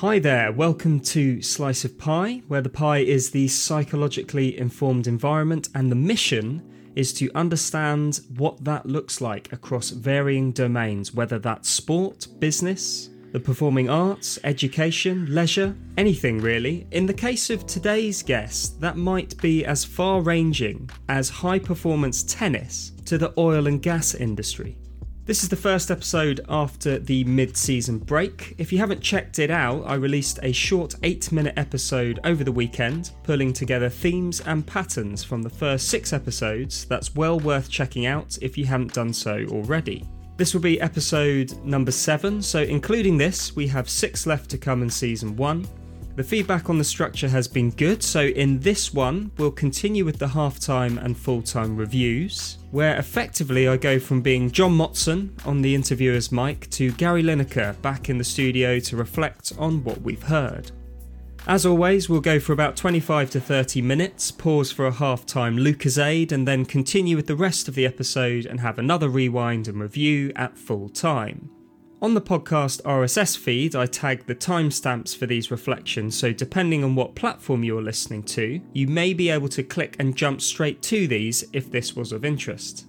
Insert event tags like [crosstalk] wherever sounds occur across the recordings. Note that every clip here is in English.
Hi there, welcome to Slice of Pie, where the pie is the psychologically informed environment and the mission is to understand what that looks like across varying domains, whether that's sport, business, the performing arts, education, leisure, anything really. In the case of today's guest, that might be as far ranging as high performance tennis to the oil and gas industry. This is the first episode after the mid season break. If you haven't checked it out, I released a short 8 minute episode over the weekend, pulling together themes and patterns from the first six episodes that's well worth checking out if you haven't done so already. This will be episode number 7, so including this, we have 6 left to come in season 1. The feedback on the structure has been good, so in this one, we'll continue with the halftime and full time reviews, where effectively I go from being John Motson on the interviewer's mic to Gary Lineker back in the studio to reflect on what we've heard. As always, we'll go for about 25 to 30 minutes, pause for a half-time Lucozade, and then continue with the rest of the episode and have another rewind and review at full time. On the podcast RSS feed, I tag the timestamps for these reflections, so depending on what platform you're listening to, you may be able to click and jump straight to these if this was of interest.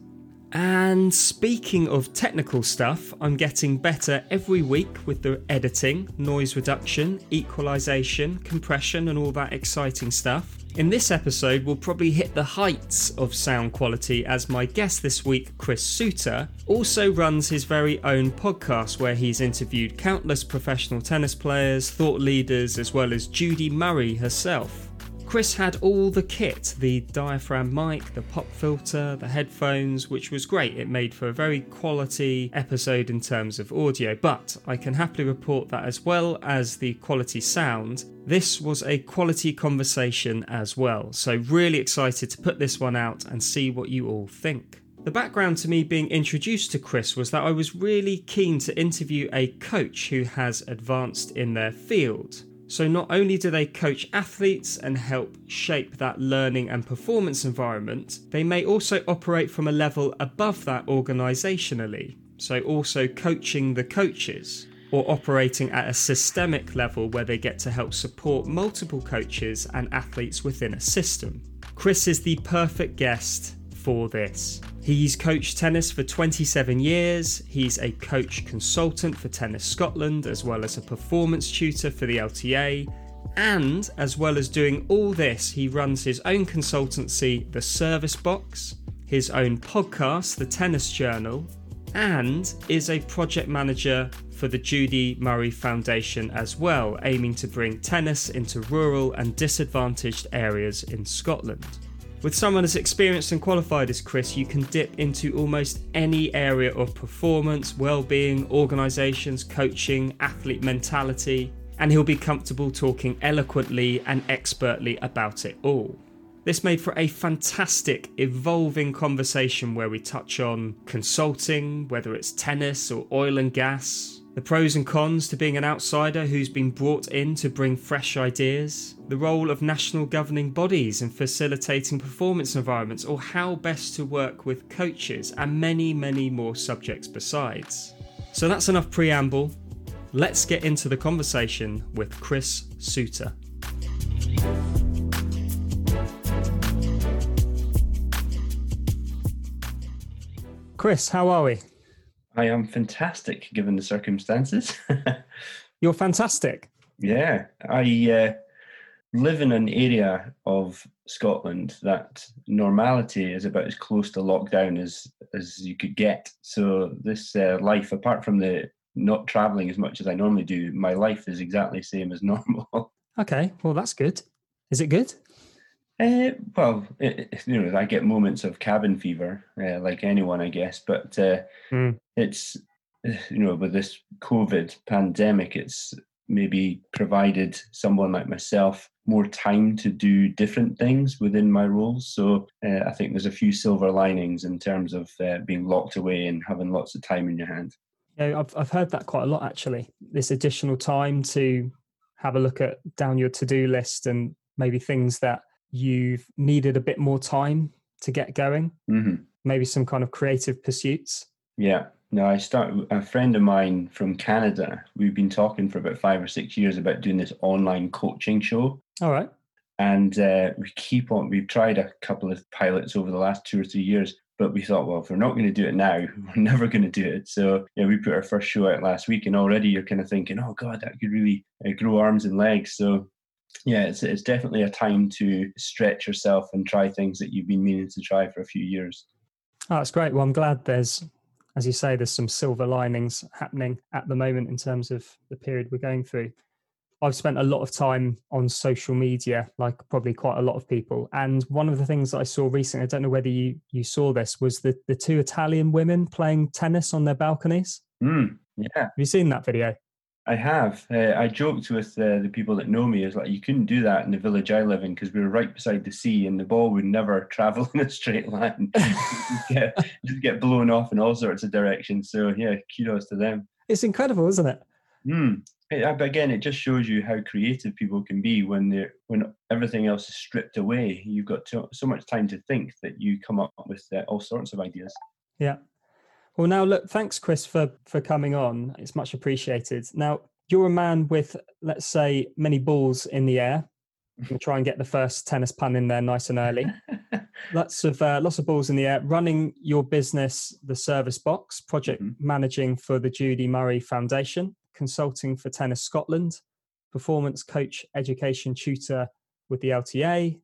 And speaking of technical stuff, I'm getting better every week with the editing, noise reduction, equalization, compression, and all that exciting stuff. In this episode, we'll probably hit the heights of sound quality as my guest this week, Chris Suter, also runs his very own podcast where he's interviewed countless professional tennis players, thought leaders, as well as Judy Murray herself. Chris had all the kit the diaphragm mic, the pop filter, the headphones, which was great. It made for a very quality episode in terms of audio, but I can happily report that as well as the quality sound, this was a quality conversation as well. So, really excited to put this one out and see what you all think. The background to me being introduced to Chris was that I was really keen to interview a coach who has advanced in their field. So, not only do they coach athletes and help shape that learning and performance environment, they may also operate from a level above that organisationally. So, also coaching the coaches or operating at a systemic level where they get to help support multiple coaches and athletes within a system. Chris is the perfect guest for this. He's coached tennis for 27 years. He's a coach consultant for Tennis Scotland, as well as a performance tutor for the LTA. And as well as doing all this, he runs his own consultancy, The Service Box, his own podcast, The Tennis Journal, and is a project manager for the Judy Murray Foundation as well, aiming to bring tennis into rural and disadvantaged areas in Scotland. With someone as experienced and qualified as Chris, you can dip into almost any area of performance, well-being, organisations, coaching, athlete mentality, and he'll be comfortable talking eloquently and expertly about it all. This made for a fantastic, evolving conversation where we touch on consulting, whether it's tennis or oil and gas, the pros and cons to being an outsider who's been brought in to bring fresh ideas, the role of national governing bodies in facilitating performance environments, or how best to work with coaches, and many, many more subjects besides. So that's enough preamble. Let's get into the conversation with Chris Suter. Chris, how are we? I am fantastic given the circumstances. [laughs] You're fantastic. Yeah, I uh, live in an area of Scotland that normality is about as close to lockdown as as you could get. So this uh, life, apart from the not traveling as much as I normally do, my life is exactly the same as [laughs] normal. Okay, well that's good. Is it good? Uh, well, it, you know, I get moments of cabin fever, uh, like anyone, I guess. But uh, mm. it's you know, with this COVID pandemic, it's maybe provided someone like myself more time to do different things within my roles. So uh, I think there's a few silver linings in terms of uh, being locked away and having lots of time in your hand. Yeah, I've I've heard that quite a lot actually. This additional time to have a look at down your to do list and maybe things that you've needed a bit more time to get going, mm-hmm. maybe some kind of creative pursuits. Yeah, No, I start a friend of mine from Canada. We've been talking for about five or six years about doing this online coaching show. All right. And uh, we keep on. We've tried a couple of pilots over the last two or three years, but we thought, well, if we're not going to do it now, [laughs] we're never going to do it. So yeah, we put our first show out last week, and already you're kind of thinking, oh god, that could really uh, grow arms and legs. So yeah, it's it's definitely a time to stretch yourself and try things that you've been meaning to try for a few years. Oh, that's great. Well, I'm glad there's, as you say, there's some silver linings happening at the moment in terms of the period we're going through. I've spent a lot of time on social media, like probably quite a lot of people. And one of the things that I saw recently, I don't know whether you, you saw this, was the, the two Italian women playing tennis on their balconies. Mm, yeah. Have you seen that video? I have. Uh, I joked with uh, the people that know me, is like you couldn't do that in the village I live in because we were right beside the sea, and the ball would never [laughs] travel in a straight line. [laughs] you get, just get blown off in all sorts of directions. So yeah, kudos to them. It's incredible, isn't it? Mm. But again, it just shows you how creative people can be when they're when everything else is stripped away. You've got to, so much time to think that you come up with uh, all sorts of ideas. Yeah, well, now look, thanks, Chris, for for coming on. It's much appreciated. Now, you're a man with, let's say, many balls in the air. We'll try and get the first tennis pun in there nice and early. [laughs] lots of uh, lots of balls in the air. Running your business, the Service Box, project mm-hmm. managing for the Judy Murray Foundation, consulting for Tennis Scotland, performance coach, education tutor with the LTA,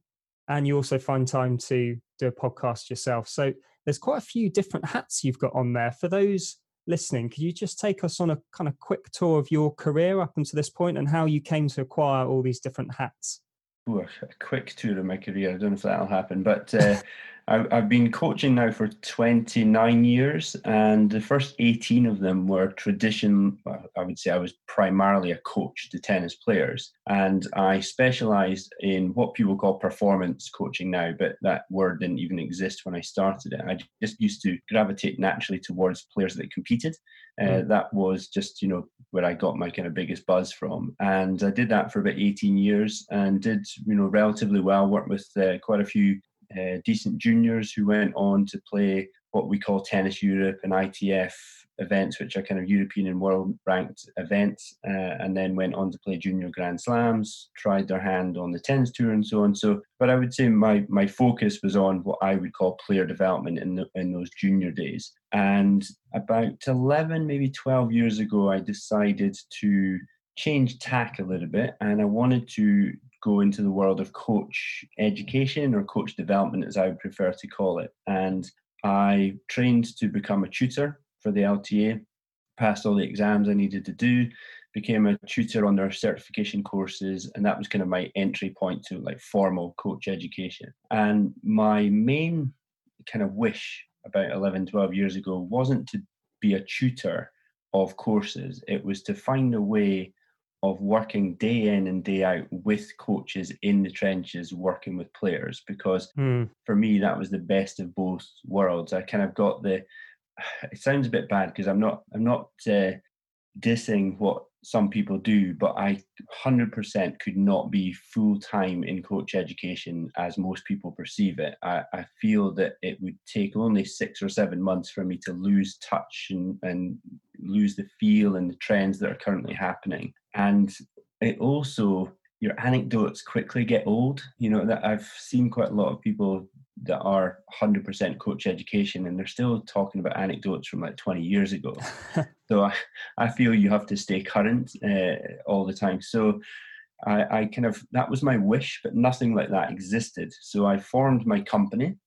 and you also find time to do a podcast yourself. So there's quite a few different hats you've got on there. For those listening, could you just take us on a kind of quick tour of your career up until this point and how you came to acquire all these different hats? Ooh, a quick tour of my career. I don't know if that'll happen, but uh, [laughs] I've been coaching now for 29 years, and the first 18 of them were tradition. I would say I was primarily a coach to tennis players, and I specialized in what people call performance coaching now, but that word didn't even exist when I started it. I just used to gravitate naturally towards players that competed. Uh, mm. That was just, you know, where I got my kind of biggest buzz from. And I did that for about 18 years and did, you know, relatively well, worked with uh, quite a few uh, decent juniors who went on to play what we call Tennis Europe and ITF events, which are kind of European and world ranked events, uh, and then went on to play junior Grand Slams, tried their hand on the tennis tour and so on. So, but I would say my my focus was on what I would call player development in the, in those junior days. And about eleven, maybe twelve years ago, I decided to change tack a little bit, and I wanted to go into the world of coach education or coach development, as I would prefer to call it. And I trained to become a tutor for the LTA, passed all the exams I needed to do, became a tutor on their certification courses, and that was kind of my entry point to like formal coach education. And my main kind of wish about 11, 12 years ago wasn't to be a tutor of courses, it was to find a way of working day in and day out with coaches in the trenches working with players because mm. for me that was the best of both worlds i kind of got the [sighs] it sounds a bit bad because i'm not i'm not uh, dissing what some people do but i 100% could not be full time in coach education as most people perceive it. I, I feel that it would take only six or seven months for me to lose touch and, and lose the feel and the trends that are currently happening. And it also your anecdotes quickly get old. You know that i've seen quite a lot of people that are 100% coach education and they're still talking about anecdotes from like 20 years ago. [laughs] So I, I feel you have to stay current uh, all the time. So I, I kind of that was my wish but nothing like that existed. So i formed my company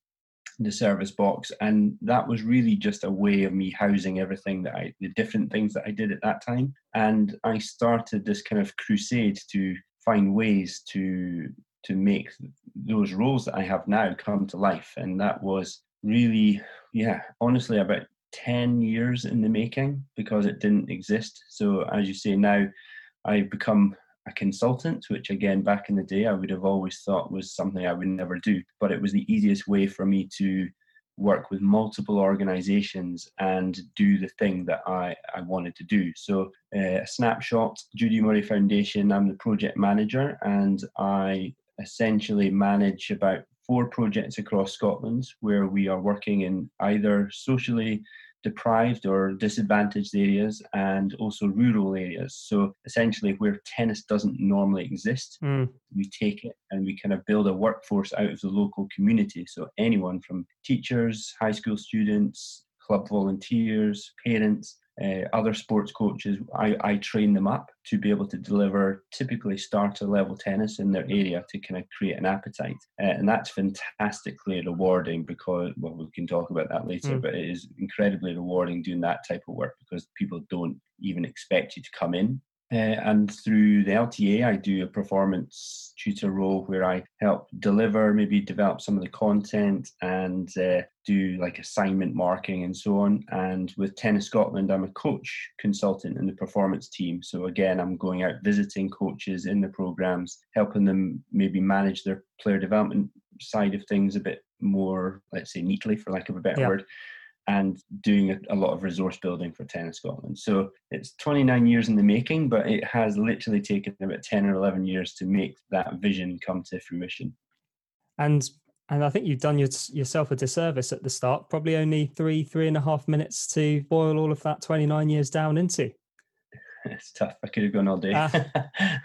the service box and that was really just a way of me housing everything that i the different things that i did at that time. And i started this kind of crusade to find ways to to make those roles that i have now come to life and that was really yeah honestly about 10 years in the making because it didn't exist so as you say now i've become a consultant, which again, back in the day, I would have always thought was something I would never do. But it was the easiest way for me to work with multiple organizations and do the thing that I, I wanted to do. So, uh, a snapshot Judy Murray Foundation, I'm the project manager, and I essentially manage about four projects across Scotland where we are working in either socially deprived or disadvantaged areas and also rural areas. So essentially, where tennis doesn't normally exist, mm. we take it and we kind of build a workforce out of the local community. So anyone from teachers, high school students, club volunteers, parents, uh, other sports coaches, I, I train them up to be able to deliver typically starter level tennis in their area to kind of create an appetite. Uh, and that's fantastically rewarding because, well, we can talk about that later, mm. but it is incredibly rewarding doing that type of work because people don't even expect you to come in and through the LTA, I do a performance tutor role where I help deliver, maybe develop some of the content and uh, do like assignment marking and so on. And with Tennis Scotland, I'm a coach consultant in the performance team. So again, I'm going out visiting coaches in the programs, helping them maybe manage their player development side of things a bit more, let's say, neatly, for lack of a better yeah. word and doing a, a, lot of resource building for Tennis Scotland. So it's 29 years in the making, but it has literally taken about 10 or 11 years to make that vision come to fruition. And and I think you've done your, yourself a disservice at the start. Probably only three, three and a half minutes to boil all of that 29 years down into. [laughs] It's tough. I could have gone all day. uh,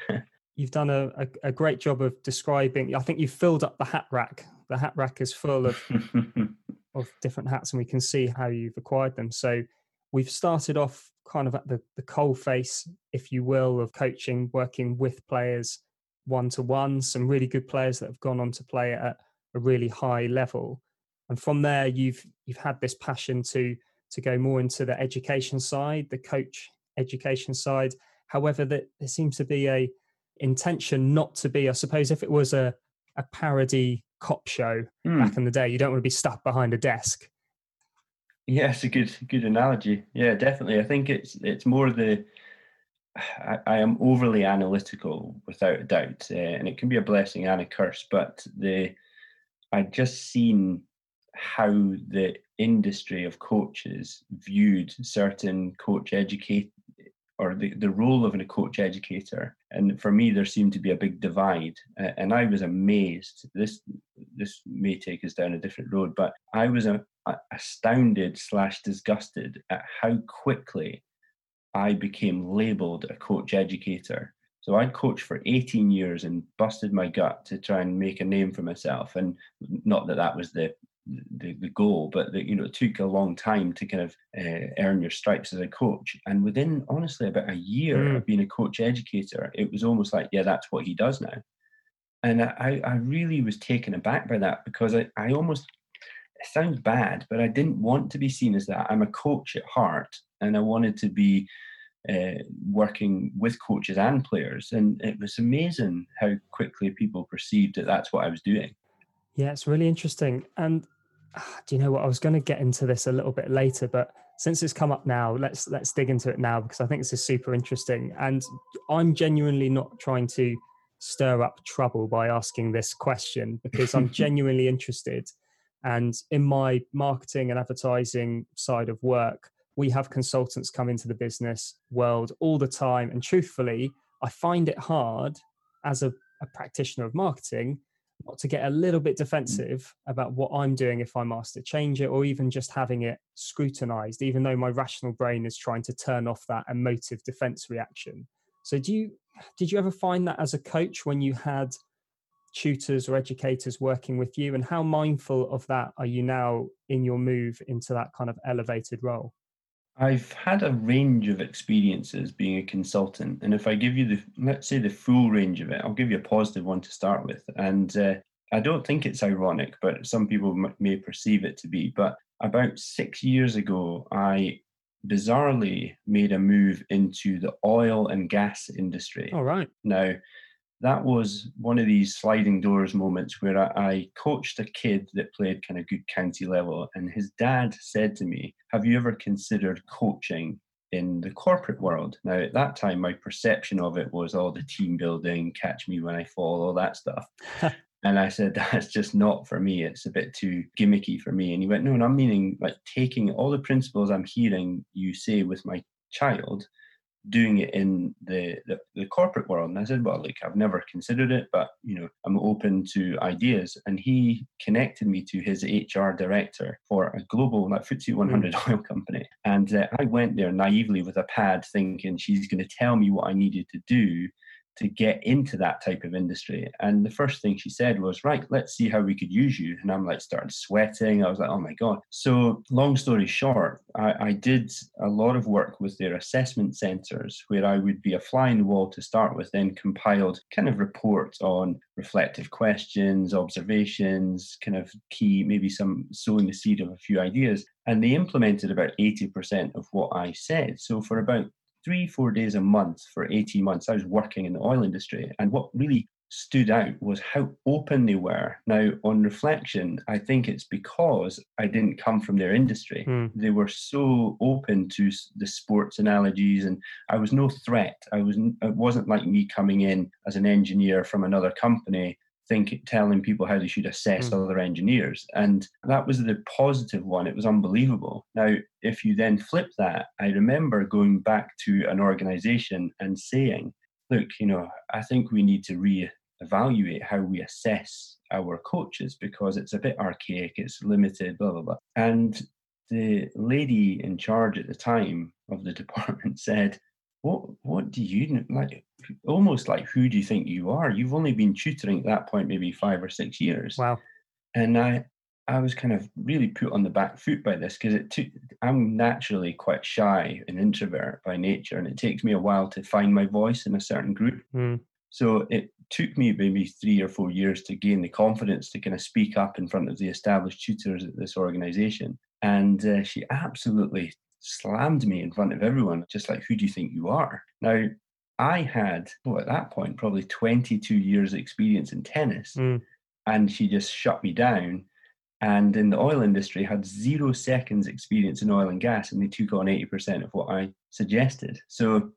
[laughs] you've done a, a, a great job of describing. I think you've filled up the hat rack. The hat rack is full of [laughs] of different hats and we can see how you've acquired them. So we've started off kind of at the, the coal face, if you will, of coaching, working with players one to one, some really good players that have gone on to play at a really high level. And from there you've you've had this passion to to go more into the education side, the coach education side. However, that there seems to be a intention not to be, I suppose if it was a a parody cop show mm. back in the day. You don't want to be stuck behind a desk. Yeah, it's a good good analogy. Yeah, definitely. I think it's it's more the I, I am overly analytical without a doubt, uh, and it can be a blessing and a curse. But the I just seen how the industry of coaches viewed certain coach educate or the, the role of a coach educator. And for me, there seemed to be a big divide. Uh, and I was amazed. This this may take us down a different road, but I was a, a astounded slash disgusted at how quickly I became labeled a coach educator. So I'd coached for 18 years and busted my gut to try and make a name for myself. And not that that was the the, the goal, but that you know it took a long time to kind of uh, earn your stripes as a coach. And within honestly about a year mm. of being a coach educator, it was almost like, yeah, that's what he does now. And I, I really was taken aback by that because I, I almost it sounds bad, but I didn't want to be seen as that. I'm a coach at heart, and I wanted to be uh, working with coaches and players. And it was amazing how quickly people perceived that that's what I was doing. Yeah, it's really interesting. And Ah, do you know what? I was going to get into this a little bit later, but since it's come up now, let's let's dig into it now because I think this is super interesting. And I'm genuinely not trying to stir up trouble by asking this question [laughs] because I'm genuinely interested. And in my marketing and advertising side of work, we have consultants come into the business world all the time. And truthfully, I find it hard as a, a practitioner of marketing not to get a little bit mm. defensive about what I'm doing if I'm asked to change it, or even just having it scrutinized, even though my rational brain is trying to turn off that emotive defense reaction. So, do you did you ever find that as a coach when you had tutors or educators working with you, and how mindful of that are you now in your move into that kind of elevated role? I've had a range of experiences being a consultant, and if I give you the let's say the full range of it, I'll give you a positive one to start with. And uh, I don't think it's ironic, but some people m- may perceive it to be. But about six years ago, I bizarrely made a move into the oil and gas industry. All right. Now, that was one of these sliding doors moments where I, I, coached a kid that played kind of good county level, and his dad said to me, Have you ever considered coaching in the corporate world? Now, at that time, my perception of it was all the team building, catch me when I fall, all that stuff. [laughs] and I said, [laughs] That's just not for me. It's a bit too gimmicky for me. And he went, No, no I'm meaning like taking all the principles I'm hearing you say with my child doing it in the, the, the corporate world. And I said, well, look, I've never considered it, but you know, I'm open to ideas. And he connected me to his HR director for a global, like FTSE 100 mm. [laughs] oil company. And uh, I went there naively with a pad, thinking she's going to tell me what I needed to do to get into that type of industry. And the first thing she said was, Right, let's see how we could use you. And I'm like, started sweating. I was like, Oh my God. So, long story short, I, I did a lot of work with their assessment centers where I would be a fly in the wall to start with, then compiled kind of reports on reflective questions, observations, kind of key, maybe some sowing the seed of a few ideas. And they implemented about 80% of what I said. So, for about three, four days a month for 18 months, I was working in the oil industry. And what really stood out was how open they were. Now, on reflection, I think it's because I didn't come from their industry. Mm. They were so open to the sports analogies, and I was no threat. I was. It wasn't like me coming in as an engineer from another company think telling people how they should assess mm. other engineers. And that was the positive one. It was unbelievable. Now if you then flip that i remember going back to an organization and saying look you know i think we need to re-evaluate how we assess our coaches because it's a bit archaic it's limited blah blah blah. And the lady in charge at the time of the [laughs] department said what what do you like almost like who do you think you are? You've only been tutoring at that point maybe five or six years. Wow. And i i was kind of really put on the back foot by this because it took i'm naturally quite shy and introvert by nature and it takes me a while to find my voice in a certain group. Mm. so it took me maybe three or four years to gain the confidence to kind of speak up in front of the established tutors at this organization. And uh, she absolutely slammed me in front of everyone, just like, who do you think you are? Now, I had, well, at that point, probably 22 years' experience in tennis, mm. and she just shut me down. And in the oil industry, had zero seconds experience in oil and gas, and they took on 80% of what I suggested. So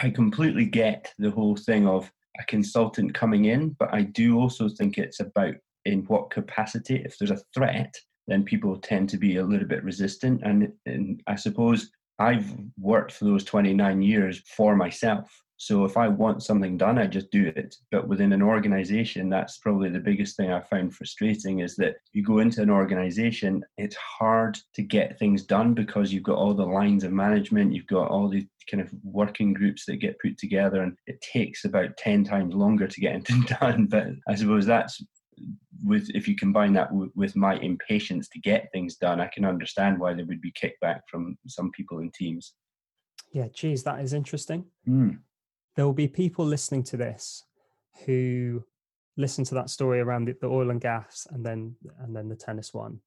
I completely get the whole thing of a consultant coming in, but I do also think it's about in what capacity. If there's a threat, then people tend to be a little bit resistant. And, and I suppose I've worked for those 29 years for myself. So if I want something done, I just do it. But within an organization, that's probably the biggest thing I found frustrating is that you go into an organization, it's hard to get things done because you've got all the lines of management, you've got all the kind of working groups that get put together, and it takes about 10 times longer to get [laughs] anything done. But I suppose that's with if you combine that w- with my impatience to get things done, I can understand why there would be kickback from some people in teams. Yeah, geez, that is interesting. Mm. There will be people listening to this who listen to that story around the, the oil and gas and then and then the tennis one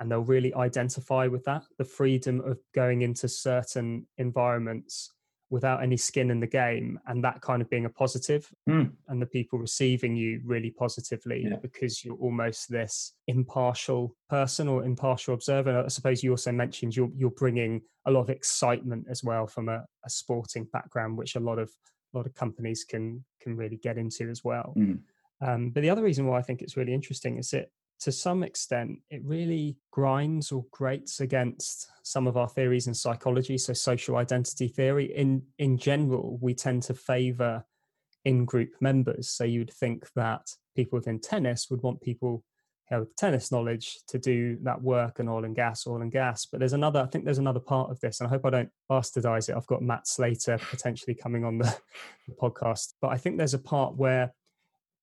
and they'll really identify with that the freedom of going into certain environments without any skin in the game and that kind of being a positive mm. and the people receiving you really positively yeah. because you're almost this impartial person or impartial observer i suppose you also mentioned you're, you're bringing a lot of excitement as well from a, a sporting background which a lot of a lot of companies can can really get into as well mm. um, but the other reason why i think it's really interesting is it to some extent, it really grinds or grates against some of our theories in psychology. So, social identity theory, in in general, we tend to favour in-group members. So, you'd think that people within tennis would want people with tennis knowledge to do that work and oil and gas, oil and gas. But there's another, I think there's another part of this, and I hope I don't bastardize it. I've got Matt Slater potentially coming on the, [laughs] the podcast, but I think there's a part where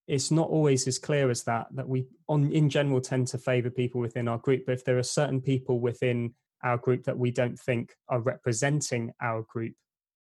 it's not always as clear as that that we on in general tend to favor people within our group but if there are certain people within our group that we don't think are representing our group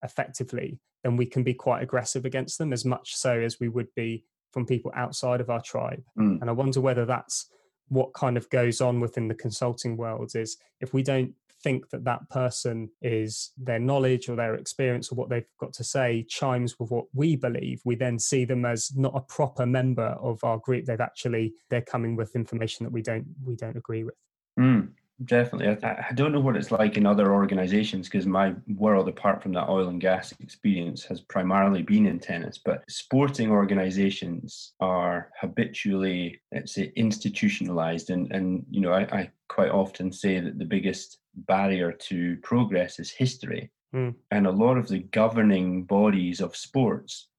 effectively then we can be quite aggressive against them as much so as we would be from people outside of our tribe mm. and i wonder whether that's what kind of goes on within the consulting world is if we don't think that that person is their knowledge or their experience or what they've got to say chimes with what we believe we then see them as not a proper member of our group they've actually they're coming with information that we don't we don't agree with mm. Definitely. I, I don't know what it's like in other organizations because my world, apart from that oil and gas experience, has primarily been in tennis. But sporting organizations are habitually, let's say, institutionalized. And, and you know, I, I quite often say that the biggest barrier to progress is history. Mm. And a lot of the governing bodies of sports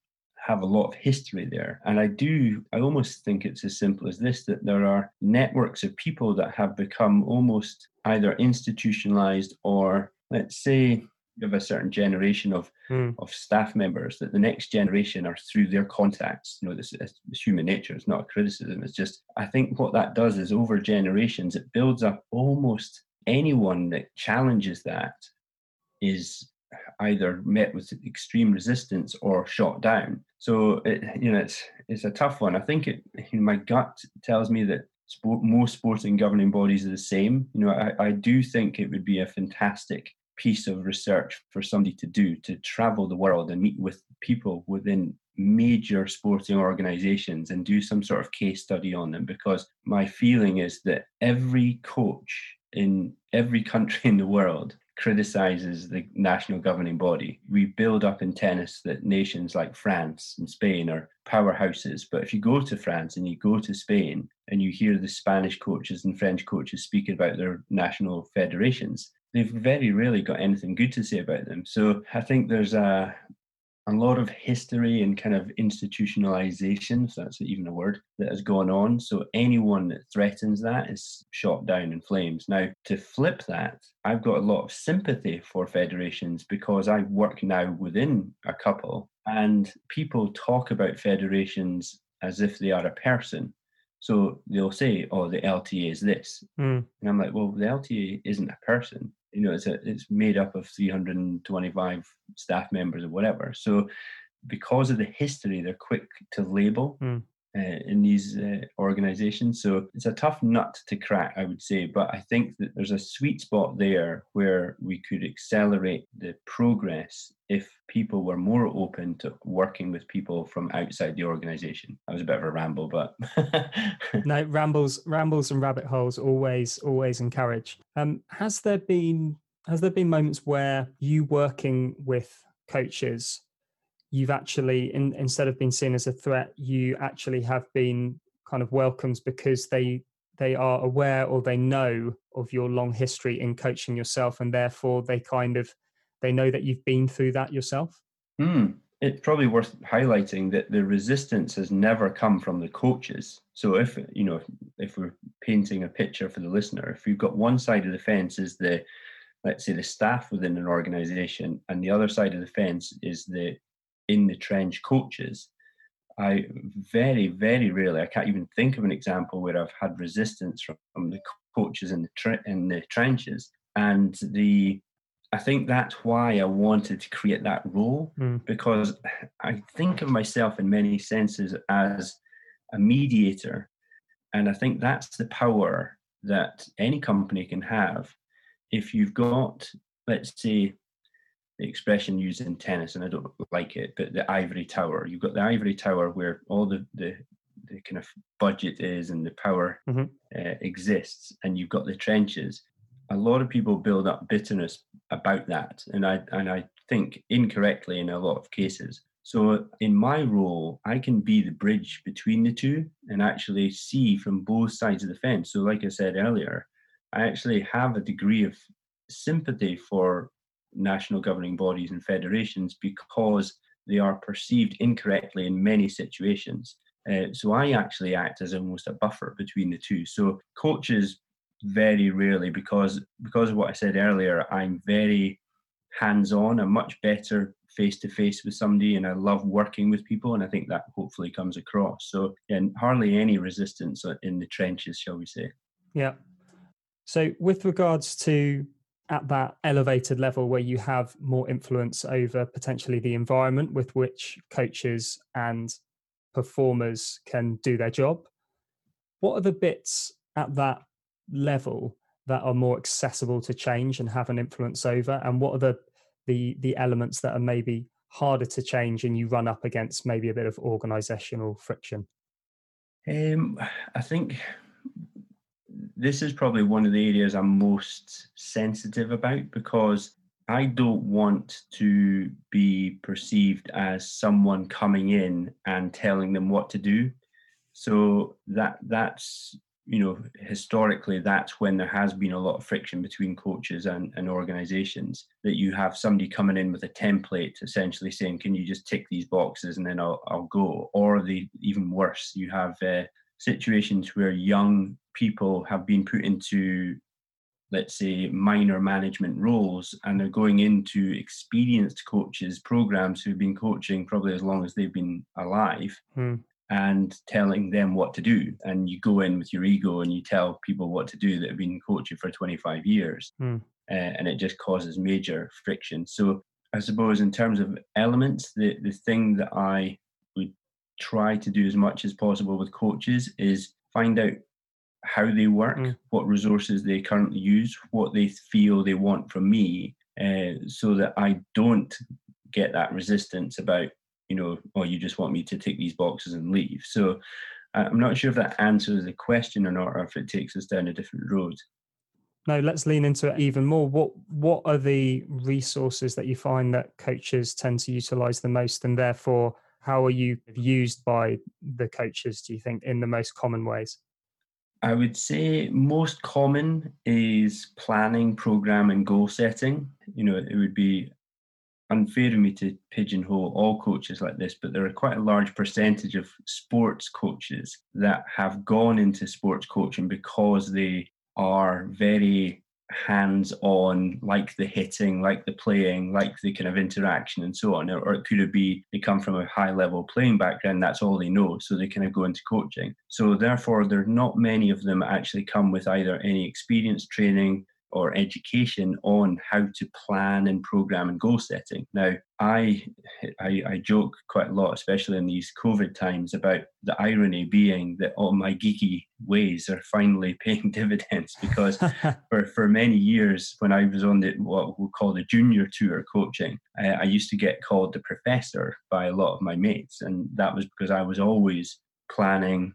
have a lot of history there. And I do, I almost think it's as simple as this that there are networks of people that have become almost either institutionalized or, let's say, of a certain generation of mm. of staff members that the next generation are through their contacts you know this is human nature it's not a criticism it's just i think what that does is over generations it builds up almost anyone that challenges that is either met with extreme resistance or shot down. So it, you know it's it's a tough one. I think it you know, my gut tells me that sport, most sporting governing bodies are the same. You know I, I do think it would be a fantastic piece of research for somebody to do to travel the world and meet with people within major sporting organizations and do some sort of case study on them because my feeling is that every coach in every country [laughs] in the world criticizes the national governing body. We build up in tennis that nations like France and Spain are powerhouses. But if you go to France and you go to Spain and you hear the Spanish coaches and French coaches speaking about their national federations, they've very rarely got anything good to say about them. So I think there's a a lot of history and kind of institutionalization, if that's even a word, that has gone on. So anyone that threatens that is shot down in flames. Now, to flip that, I've got a lot of sympathy for federations because I work now within a couple, and people talk about federations as if they are a person. So they'll say, "Oh, the LTA is this," mm. and I'm like, "Well, the LTA isn't a person you know, it's a, it's made up of 325 staff members or whatever. So because of the history, they're quick to label. Mm. Uh, in these uh, organizations. So it's a tough nut to crack, I would say. But I think that there's a sweet spot there where we could accelerate the progress if people were more open to working with people from outside the organization. That was a bit of a ramble, but [laughs] no rambles, rambles and rabbit holes always, always encourage. Um, has there been has there been moments where you working with coaches you've actually in, instead of being seen as a threat you actually have been kind of welcomed because they they are aware or they know of your long history in coaching yourself and therefore they kind of they know that you've been through that yourself mm. it's probably worth highlighting that the resistance has never come from the coaches so if you know if we're painting a picture for the listener if you've got one side of the fence is the let's say the staff within an organization and the other side of the fence is the in the trench coaches, I very, very rarely, I can't even think of an example where I've had resistance from, from the coaches in the tre- in the trenches. And the I think that's why I wanted to create that role mm. because I think of myself in many senses as a mediator. And I think that's the power that any company can have if you've got, let's say, the expression used in tennis, and I don't like it, but the ivory tower. You've got the ivory tower where all the the, the kind of budget is and the power mm-hmm. uh, exists, and you've got the trenches. A lot of people build up bitterness about that, and I and I think incorrectly in a lot of cases. So in my role, I can be the bridge between the two and actually see from both sides of the fence. So, like I said earlier, I actually have a degree of sympathy for national governing bodies and federations because they are perceived incorrectly in many situations. Uh, so I actually act as almost a buffer between the two. So coaches very rarely because because of what I said earlier, I'm very hands-on. I'm much better face to face with somebody, and I love working with people, and I think that hopefully comes across. So and hardly any resistance in the trenches, shall we say? Yeah. So with regards to at that elevated level where you have more influence over potentially the environment with which coaches and performers can do their job. What are the bits at that level that are more accessible to change and have an influence over? And what are the the the elements that are maybe harder to change and you run up against maybe a bit of organizational friction? Um, I think this is probably one of the areas I'm most sensitive about because I don't want to be perceived as someone coming in and telling them what to do. So that that's you know, historically, that's when there has been a lot of friction between coaches and, and organizations. That you have somebody coming in with a template, essentially saying, "Can you just tick these boxes and then I'll, I'll go?" Or the even worse, you have uh, situations where young people have been put into let's say minor management roles and they're going into experienced coaches programs who've been coaching probably as long as they've been alive hmm. and telling them what to do and you go in with your ego and you tell people what to do that have been coaching for 25 years hmm. uh, and it just causes major friction so i suppose in terms of elements the, the thing that i would try to do as much as possible with coaches is find out how they work, mm. what resources they currently use, what they feel they want from me, uh, so that I don't get that resistance about, you know, oh, you just want me to tick these boxes and leave. So I'm not sure if that answers the question or not, or if it takes us down a different road. No, let's lean into it even more. What what are the resources that you find that coaches tend to utilize the most, and therefore, how are you used by the coaches? Do you think in the most common ways? I would say most common is planning, program, and goal setting. You know, it would be unfair of me to pigeonhole all coaches like this, but there are quite a large percentage of sports coaches that have gone into sports coaching because they are very hands on, like the hitting, like the playing, like the kind of interaction and so on. Or it could have be they come from a high level playing background, that's all they know, so they kind of go into coaching. So therefore, there are not many of them actually come with either any experience training or education on how to plan and program and goal setting. Now, I, I, I joke quite a lot, especially in these COVID times, about the irony being that all my geeky ways are finally [laughs] paying dividends because [laughs] for, for many years when I was on the what we call the junior tour coaching, I, I used to get called the professor by a lot of my mates, and that was because I was always planning,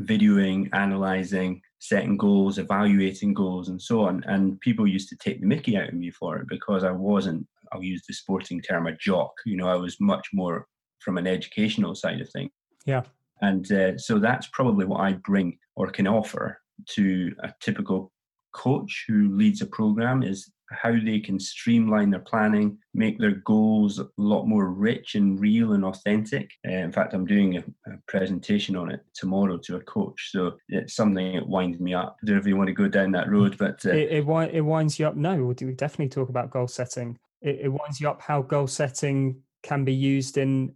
videoing, analyzing, setting goals, evaluating goals, and so on. And people used to take the mickey out of me for it because I wasn't, I'll use the sporting term, a jock. You know, I was much more from an educational side of things. Yeah. And uh, so that's probably what I bring or can offer to a typical coach who leads a program is how they can streamline their planning, make their goals a lot more rich and real and authentic. Uh, in fact, I'm doing a, a, presentation on it tomorrow to a coach, so it's something that winds me up. I don't know if you want to go down that road, but uh, it, it, it winds you up. No, we definitely talk about goal setting. It, it winds you up how goal setting can be used in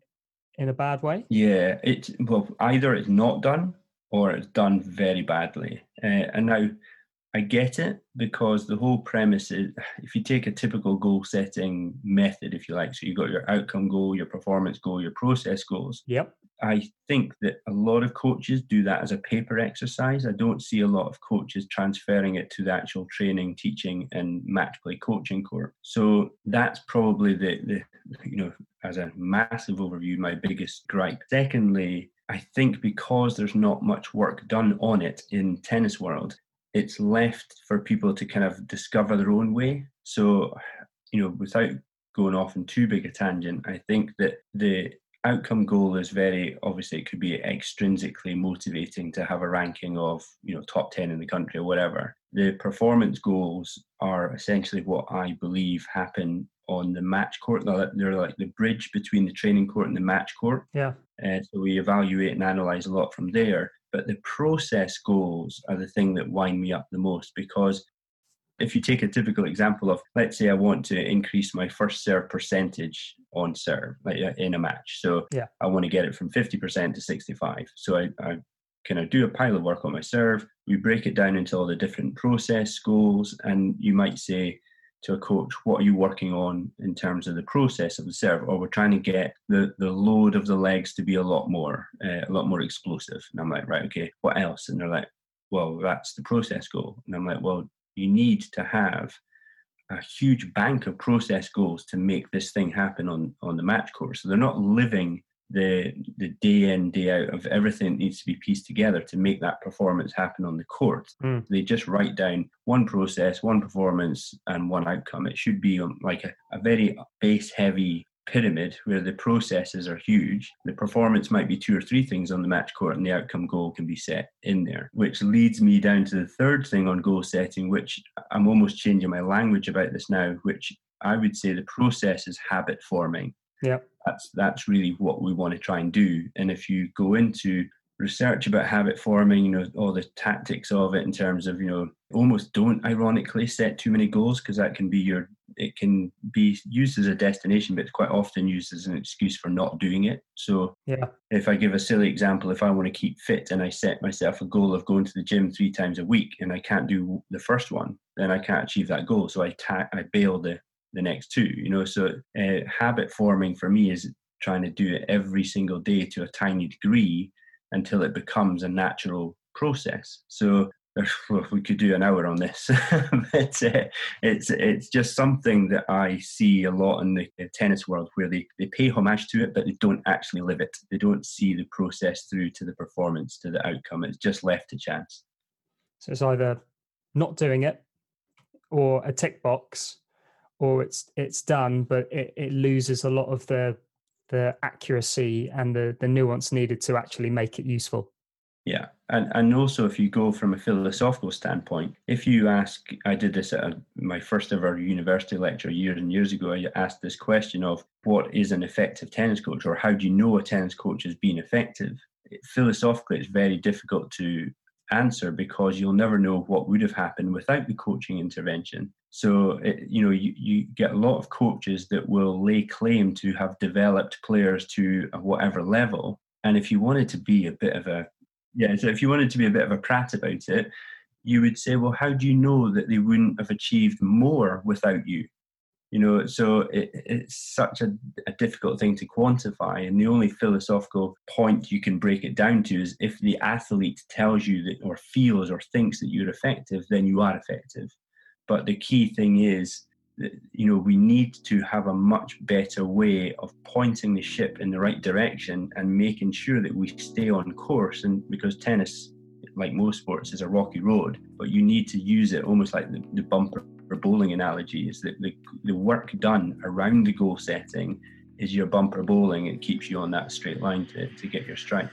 in a bad way. Yeah, it well either it's not done or it's done very badly, uh, and now I get it because the whole premise is if you take a typical goal setting method, if you like, so you've got your outcome goal, your performance goal, your process goals. Yep. I think that a lot of coaches do that as a paper exercise. I don't see a lot of coaches transferring it to the actual training, teaching, and match play coaching court. So that's probably the, the you know, as a massive overview, my biggest gripe. Secondly, I think because there's not much work done on it in tennis world, it's left for people to kind of discover their own way. So, you know, without going off in too big a tangent, I think that the outcome goal is very obviously it could be extrinsically motivating to have a ranking of you know top 10 in the country or whatever. The performance goals are essentially what i believe happen on the match court. They're like the bridge between the training court and the match court. Yeah. Uh, so we evaluate and analyze a lot from there but the process goals are the thing that wind me up the most because if you take a typical example of, let's say I want to increase my first serve percentage on serve like uh, in a match. So yeah. I want to get it from 50% to 65. So I, I kind of do a pile of work on my serve. We break it down into all the different process goals. And you might say, to a coach, what are you working on in terms of the process of the serve? Or we're trying to get the, the load of the legs to be a lot more, uh, a lot more explosive. And I'm like, right, okay, what else? And they're like, well, that's the process goal. And I'm like, well, you need to have a huge bank of process goals to make this thing happen on on the match course. So they're not living the the day in day out of everything that needs to be pieced together to make that performance happen on the court. Mm. They just write down one process, one performance, and one outcome. It should be um, like a, a very base heavy pyramid where the processes are huge. The performance might be two or three things on the match court, and the outcome goal can be set in there, which leads me down to the third thing on goal setting, which I'm almost changing my language about this now, which I would say the process is habit forming. Yeah. That's that's really what we want to try and do. And if you go into research about habit forming, you know, all the tactics of it in terms of, you know, almost don't ironically set too many goals because that can be your it can be used as a destination, but it's quite often used as an excuse for not doing it. So yeah. if I give a silly example, if I want to keep fit and I set myself a goal of going to the gym three times a week and I can't do the first one, then I can't achieve that goal. So I ta- I bail the the next two. You know, so uh, habit forming for me is trying to do it every single day to a tiny degree until it becomes a natural process. So [laughs] well, we could do an hour on this, [laughs] but uh, it's it's just something that I see a lot in the tennis world where they, they pay homage to it, but they don't actually live it. They don't see the process through to the performance, to the outcome. It's just left to chance. So it's either not doing it or a tick box or it's it's done, but it, it loses a lot of the the accuracy and the the nuance needed to actually make it useful. Yeah, and and also if you go from a philosophical standpoint, if you ask, I did this at a, my first ever university lecture years and years ago. I asked this question of what is an effective tennis coach, or how do you know a tennis coach has been effective? Philosophically, it's very difficult to answer because you'll never know what would have happened without the coaching intervention. So, it, you know, you, you get a lot of coaches that will lay claim to have developed players to whatever level. And if you wanted to be a bit of a, yeah, so if you wanted to be a bit of a prat about it, you would say, well, how do you know that they wouldn't have achieved more without you? You know so it, it's such a, a, difficult thing to quantify. And the only philosophical point you can break it down to is if the athlete tells you that or feels or thinks that you're effective then you are effective. But the key thing is that you know we need to have a much better way of pointing the ship in the right direction and making sure that we stay on course. And because tennis like most sports is a rocky road but you need to use it almost like the, the bumper for bowling analogy is that the, the work done around the goal setting is your bumper bowling. It keeps you on that straight line to, to get your strike.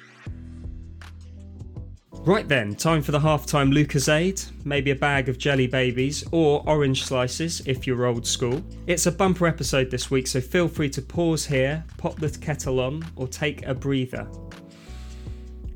Right then, time for the halftime Lucozade, maybe a bag of jelly babies or orange slices if you're old school. It's a bumper episode this week, so feel free to pause here, pop the kettle on, or take a breather.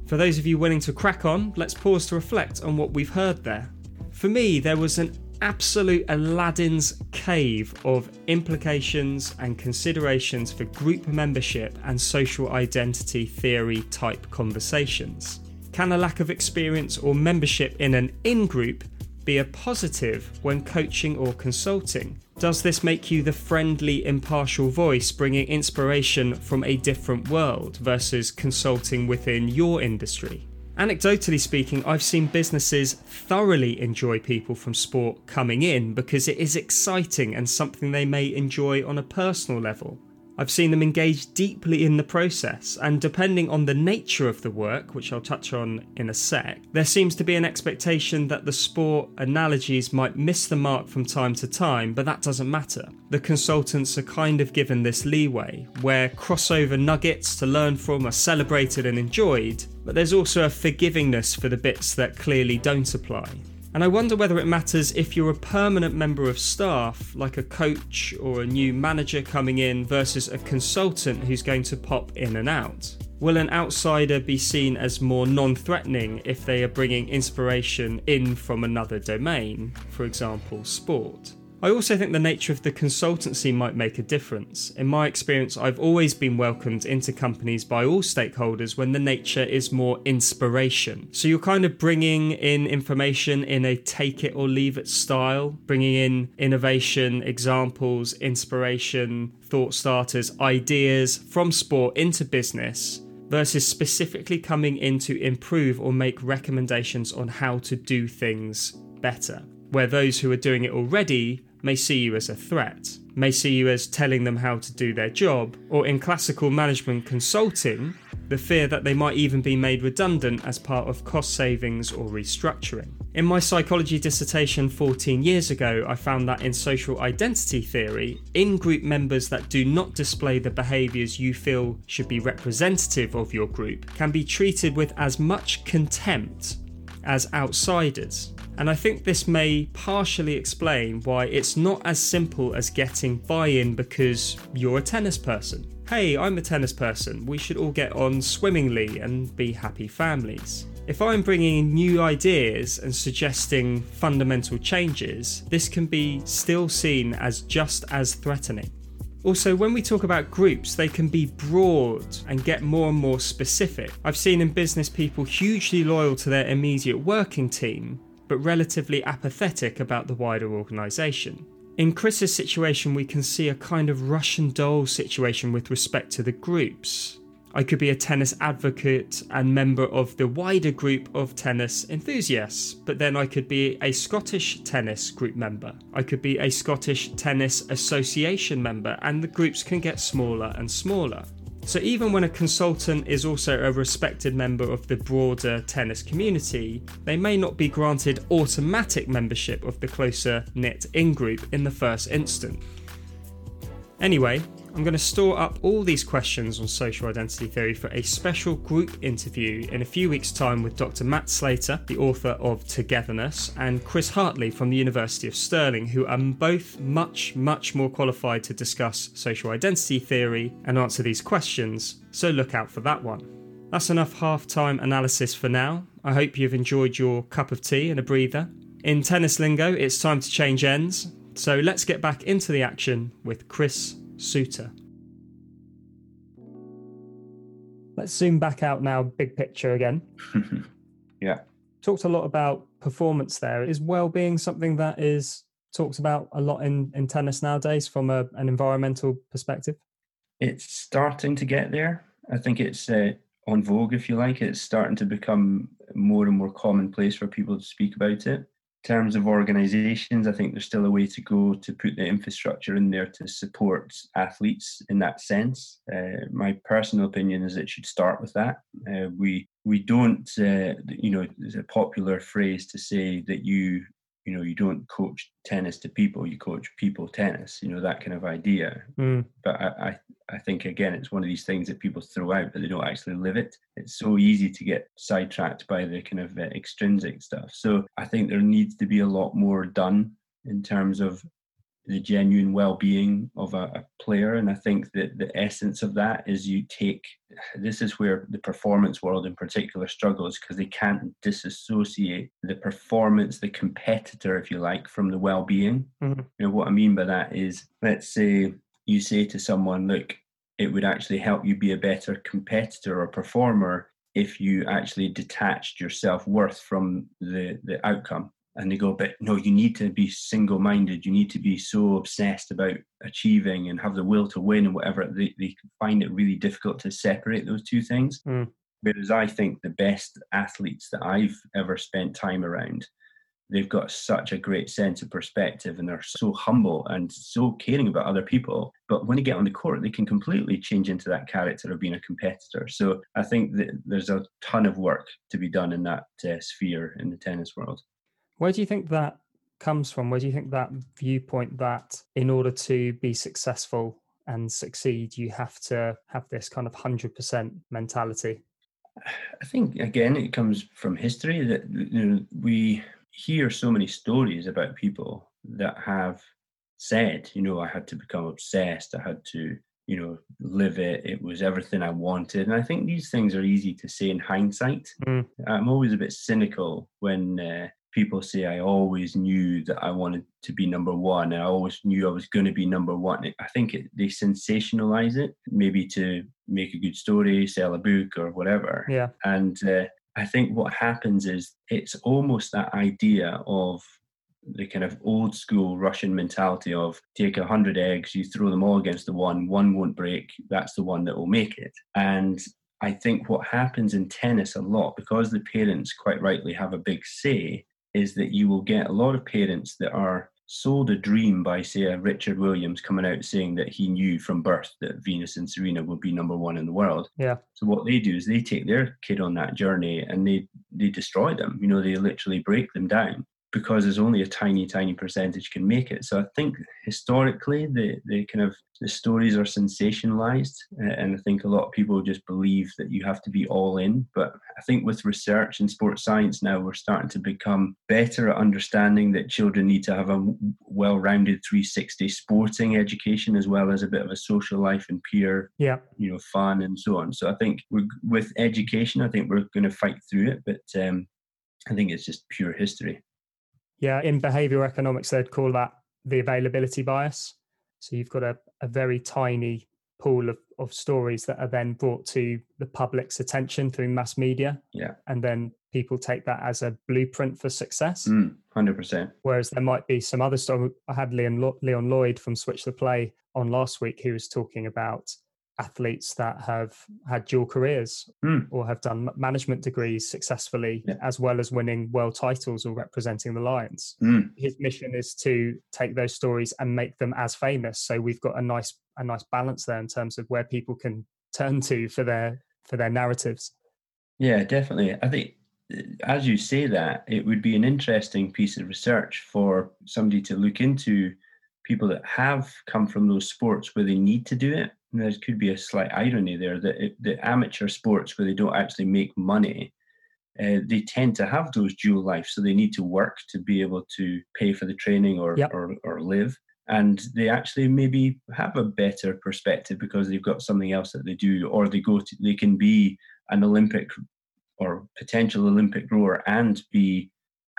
For those of you willing to crack on, let's pause to reflect on what we've heard there. For me, there was an absolute Aladdin's cave of implications and considerations for group membership and social identity theory type conversations. Can a lack of experience or membership in an in group be a positive when coaching or consulting? Does this make you the friendly, impartial voice bringing inspiration from a different world versus consulting within your industry? Anecdotally speaking, I've seen businesses thoroughly enjoy people from sport coming in because it is exciting and something they may enjoy on a personal level. I've seen them engage deeply in the process, and depending on the nature of the work, which I'll touch on in a sec, there seems to be an expectation that the sport analogies might miss the mark from time to time, but that doesn't matter. The consultants are kind of given this leeway, where crossover nuggets to learn from are celebrated and enjoyed, but there's also a forgivingness for the bits that clearly don't apply. And I wonder whether it matters if you're a permanent member of staff, like a coach or a new manager coming in, versus a consultant who's going to pop in and out. Will an outsider be seen as more non threatening if they are bringing inspiration in from another domain, for example, sport? I also think the nature of the consultancy might make a difference. In my experience, I've always been welcomed into companies by all stakeholders when the nature is more inspiration. So you're kind of bringing in information in a take it or leave it style, bringing in innovation, examples, inspiration, thought starters, ideas from sport into business versus specifically coming in to improve or make recommendations on how to do things better. Where those who are doing it already may see you as a threat, may see you as telling them how to do their job, or in classical management consulting, the fear that they might even be made redundant as part of cost savings or restructuring. In my psychology dissertation 14 years ago, I found that in social identity theory, in group members that do not display the behaviours you feel should be representative of your group can be treated with as much contempt as outsiders. And I think this may partially explain why it's not as simple as getting buy in because you're a tennis person. Hey, I'm a tennis person, we should all get on swimmingly and be happy families. If I'm bringing new ideas and suggesting fundamental changes, this can be still seen as just as threatening. Also, when we talk about groups, they can be broad and get more and more specific. I've seen in business people hugely loyal to their immediate working team, but relatively apathetic about the wider organisation. In Chris's situation, we can see a kind of Russian doll situation with respect to the groups. I could be a tennis advocate and member of the wider group of tennis enthusiasts, but then I could be a Scottish tennis group member. I could be a Scottish Tennis Association member, and the groups can get smaller and smaller. So, even when a consultant is also a respected member of the broader tennis community, they may not be granted automatic membership of the closer knit in group in the first instance. Anyway, I'm going to store up all these questions on social identity theory for a special group interview in a few weeks' time with Dr. Matt Slater, the author of Togetherness, and Chris Hartley from the University of Stirling, who are both much, much more qualified to discuss social identity theory and answer these questions, so look out for that one. That's enough half time analysis for now. I hope you've enjoyed your cup of tea and a breather. In tennis lingo, it's time to change ends, so let's get back into the action with Chris Suter. Let's zoom back out now, big picture again. [laughs] yeah. Talked a lot about performance there. Is well-being something that is talked about a lot in, in tennis nowadays from a, an environmental perspective? It's starting to get there. I think it's uh, on vogue, if you like. It's starting to become more and more commonplace for people to speak about it terms of organizations, I think there's still a way to go to put the infrastructure in there to support athletes in that sense. Uh, my personal opinion is it should start with that. Uh, we we don't, uh, you know, there's a popular phrase to say that you you know you don't coach tennis to people you coach people tennis you know that kind of idea. Mm. but I, I, I think again it's one of these things that people throw out but they don't actually live it. It's so easy to get sidetracked by the kind of uh, extrinsic stuff. So i think there needs to be a lot more done in terms of the genuine well-being of a, a, player. And i think that the essence of that is you take this is where the performance world in particular struggles because they can't disassociate the performance the competitor if you like from the well-being. Mm-hmm. you know what i mean by that is let's say you say to someone look it would actually help you be a better competitor or performer if you actually detached your self-worth from the the outcome and they go, but no, you need to be single minded. You need to be so obsessed about achieving and have the will to win and whatever. They, they find it really difficult to separate those two things. Mm. Whereas I think the best athletes that I've ever spent time around, they've got such a great sense of perspective and they're so humble and so caring about other people. But when they get on the court, they can completely change into that character of being a competitor. So I think that there's a ton of work to be done in that uh, sphere in the tennis world. Where do you think that comes from? Where do you think that viewpoint that in order to be successful and succeed, you have to have this kind of 100% mentality? I think, again, it comes from history that you know, we hear so many stories about people that have said, you know, I had to become obsessed, I had to you know, live it. It was everything I wanted. And I think these things are easy to say in hindsight. Mm. I'm always a bit cynical when uh, people say I always knew that I wanted to be number one I always knew I was going to be number one. I think it, they sensationalize it, maybe to make a good story, sell a book or whatever. Yeah. And uh, I think what happens is it's almost that idea of the kind of old school Russian mentality of take a hundred eggs, you throw them all against the one, one won't break, that's the one that will make it. And I think what happens in tennis a lot, because the parents quite rightly have a big say, is that you will get a lot of parents that are sold a dream by, say, a Richard Williams coming out saying that he knew from birth that Venus and Serena would be number one in the world. Yeah. So what they do is they take their kid on that journey and they they destroy them. You know, they literally break them down because there's only a tiny, tiny percentage can make it. So I think historically the the kind of the stories are sensationalized, and I think a lot of people just believe that you have to be all in. But I think with research and sports science now, we're starting to become better at understanding that children need to have a well-rounded 360 sporting education as well as a bit of a social life and peer, yeah, you know, fun and so on. So I think with education, I think we're going to fight through it, but um, I think it's just pure history. Yeah, in behavioral economics, they'd call that the availability bias. So you've got a, a very tiny pool of, of stories that are then brought to the public's attention through mass media. Yeah. And then people take that as a blueprint for success. Mm, 100%. Whereas there might be some other story. I had Leon, Leon Lloyd from Switch the Play on last week who was talking about athletes that have had dual careers mm. or have done management degrees successfully yeah. as well as winning world titles or representing the lions mm. his mission is to take those stories and make them as famous so we've got a nice a nice balance there in terms of where people can turn to for their for their narratives yeah definitely i think uh, as you say that it would be an interesting piece of research for somebody to look into people that have come from those sports where they need to do it there could be a slight irony there that it, the amateur sports where they don't actually make money, uh, they tend to have those dual lives. So they need to work to be able to pay for the training or, yep. or, or live. And they actually maybe have a better perspective because they've got something else that they do, or they go to, they can be an Olympic or potential Olympic rower and be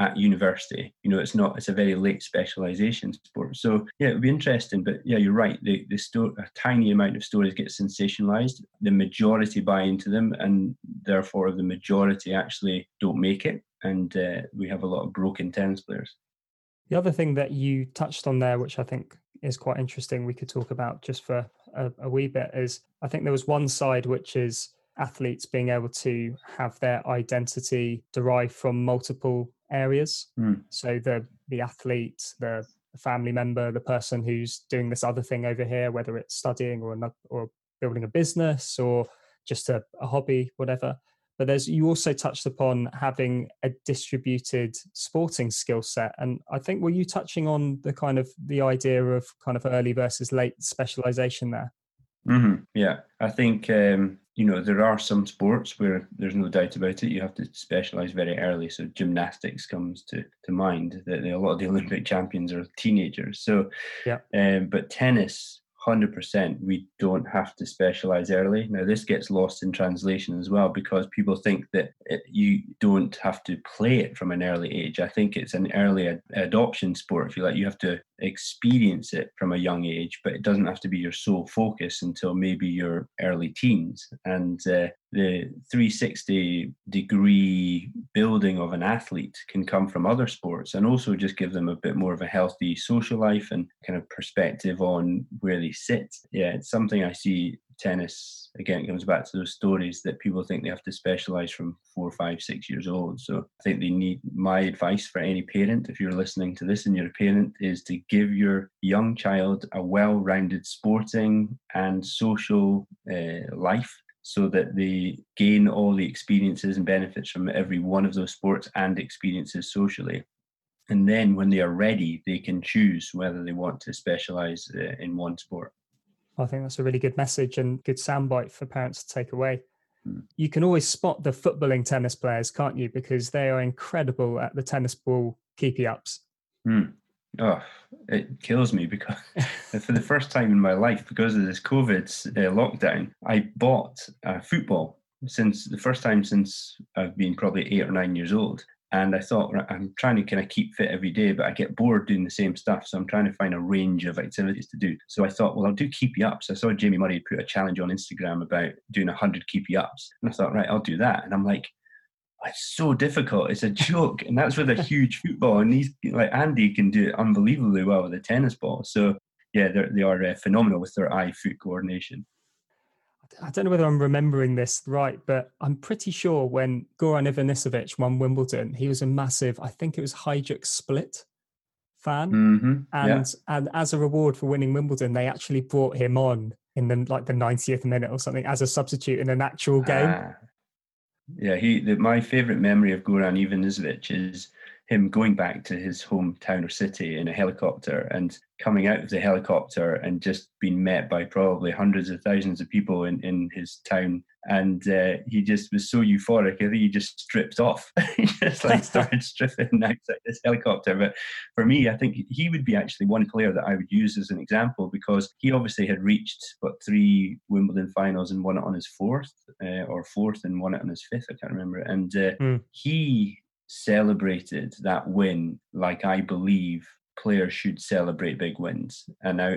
at university. You know, it's not, it's a very late specialization sport. So yeah, it would be interesting. But yeah, you're right. The, the sto- a tiny amount of stories get sensationalized. The majority buy into them, and therefore the majority actually don't make it. And uh, we have a lot of broken tennis players. The other thing that you touched on there, which I think is quite interesting, we could talk about just for a, a wee bit, is I think there was one side which is athletes being able to have their identity derived from multiple areas. Mm. So the the athlete, the family member, the person who's doing this other thing over here, whether it's studying or another, or building a business or just a, a hobby, whatever. But there's you also touched upon having a distributed sporting skill set, and I think were you touching on the kind of the idea of kind of early versus late specialization there? Mm-hmm. Yeah, I think um, you know there are some sports where there's no doubt about it. You have to specialize very early. So gymnastics comes to to mind. That a lot of the [laughs] Olympic champions are teenagers. So yeah, um, but tennis 100% we don't have to specialize early now this gets lost in translation as well because people think that it, you don't have to play it from an early age i think it's an early ad- adoption sport if you like you have to experience it from a young age but it doesn't have to be your sole focus until maybe your early teens and uh, the 360 degree building of an athlete can come from other sports and also just give them a bit more of a healthy social life and kind of perspective on where they sit. Yeah, it's something I see tennis again it comes back to those stories that people think they have to specialize from four five six years old so i think they need my advice for any parent if you're listening to this and you're a parent is to give your young child a well-rounded sporting and social uh, life so that they gain all the experiences and benefits from every one of those sports and experiences socially. And then when they are ready, they can choose whether they want to specialize uh, in one sport. I think that's a really good message and good soundbite for parents to take away. Mm. You can always spot the footballing tennis players, can't you? Because they are incredible at the tennis ball keepy ups. Mm. Oh, it kills me because [laughs] for the first time in my life, because of this COVID uh, lockdown, I bought a football since the first time since I've been probably eight or nine years old. And I thought I'm trying to kind of keep fit every day, but I get bored doing the same stuff. So I'm trying to find a range of activities to do. So I thought, well, I'll do keepy ups. I saw Jamie Murray put a challenge on Instagram about doing 100 keepy ups. And I thought, right, I'll do that. And I'm like, it's so difficult. It's a joke, and that's with a huge football. And he's like Andy can do it unbelievably well with a tennis ball. So yeah, they are uh, phenomenal with their eye foot coordination. I don't know whether I'm remembering this right, but I'm pretty sure when Goran Ivanisevic won Wimbledon, he was a massive. I think it was Hajduk Split fan, mm-hmm. and yeah. and as a reward for winning Wimbledon, they actually brought him on in the like the 90th minute or something as a substitute in an actual game. Ah. Yeah, he. The, my favorite memory of Goran Ivanisevic is him going back to his hometown or city in a helicopter and coming out of the helicopter and just being met by probably hundreds of thousands of people in, in his town. And uh, he just was so euphoric. I think he just stripped off. [laughs] he just like [laughs] started stripping [laughs] outside this helicopter. But for me, I think he would be actually one player that I would use as an example because he obviously had reached what three Wimbledon finals and won it on his fourth uh, or fourth and won it on his fifth. I can't remember. And uh, mm. he celebrated that win like I believe players should celebrate big wins. And now,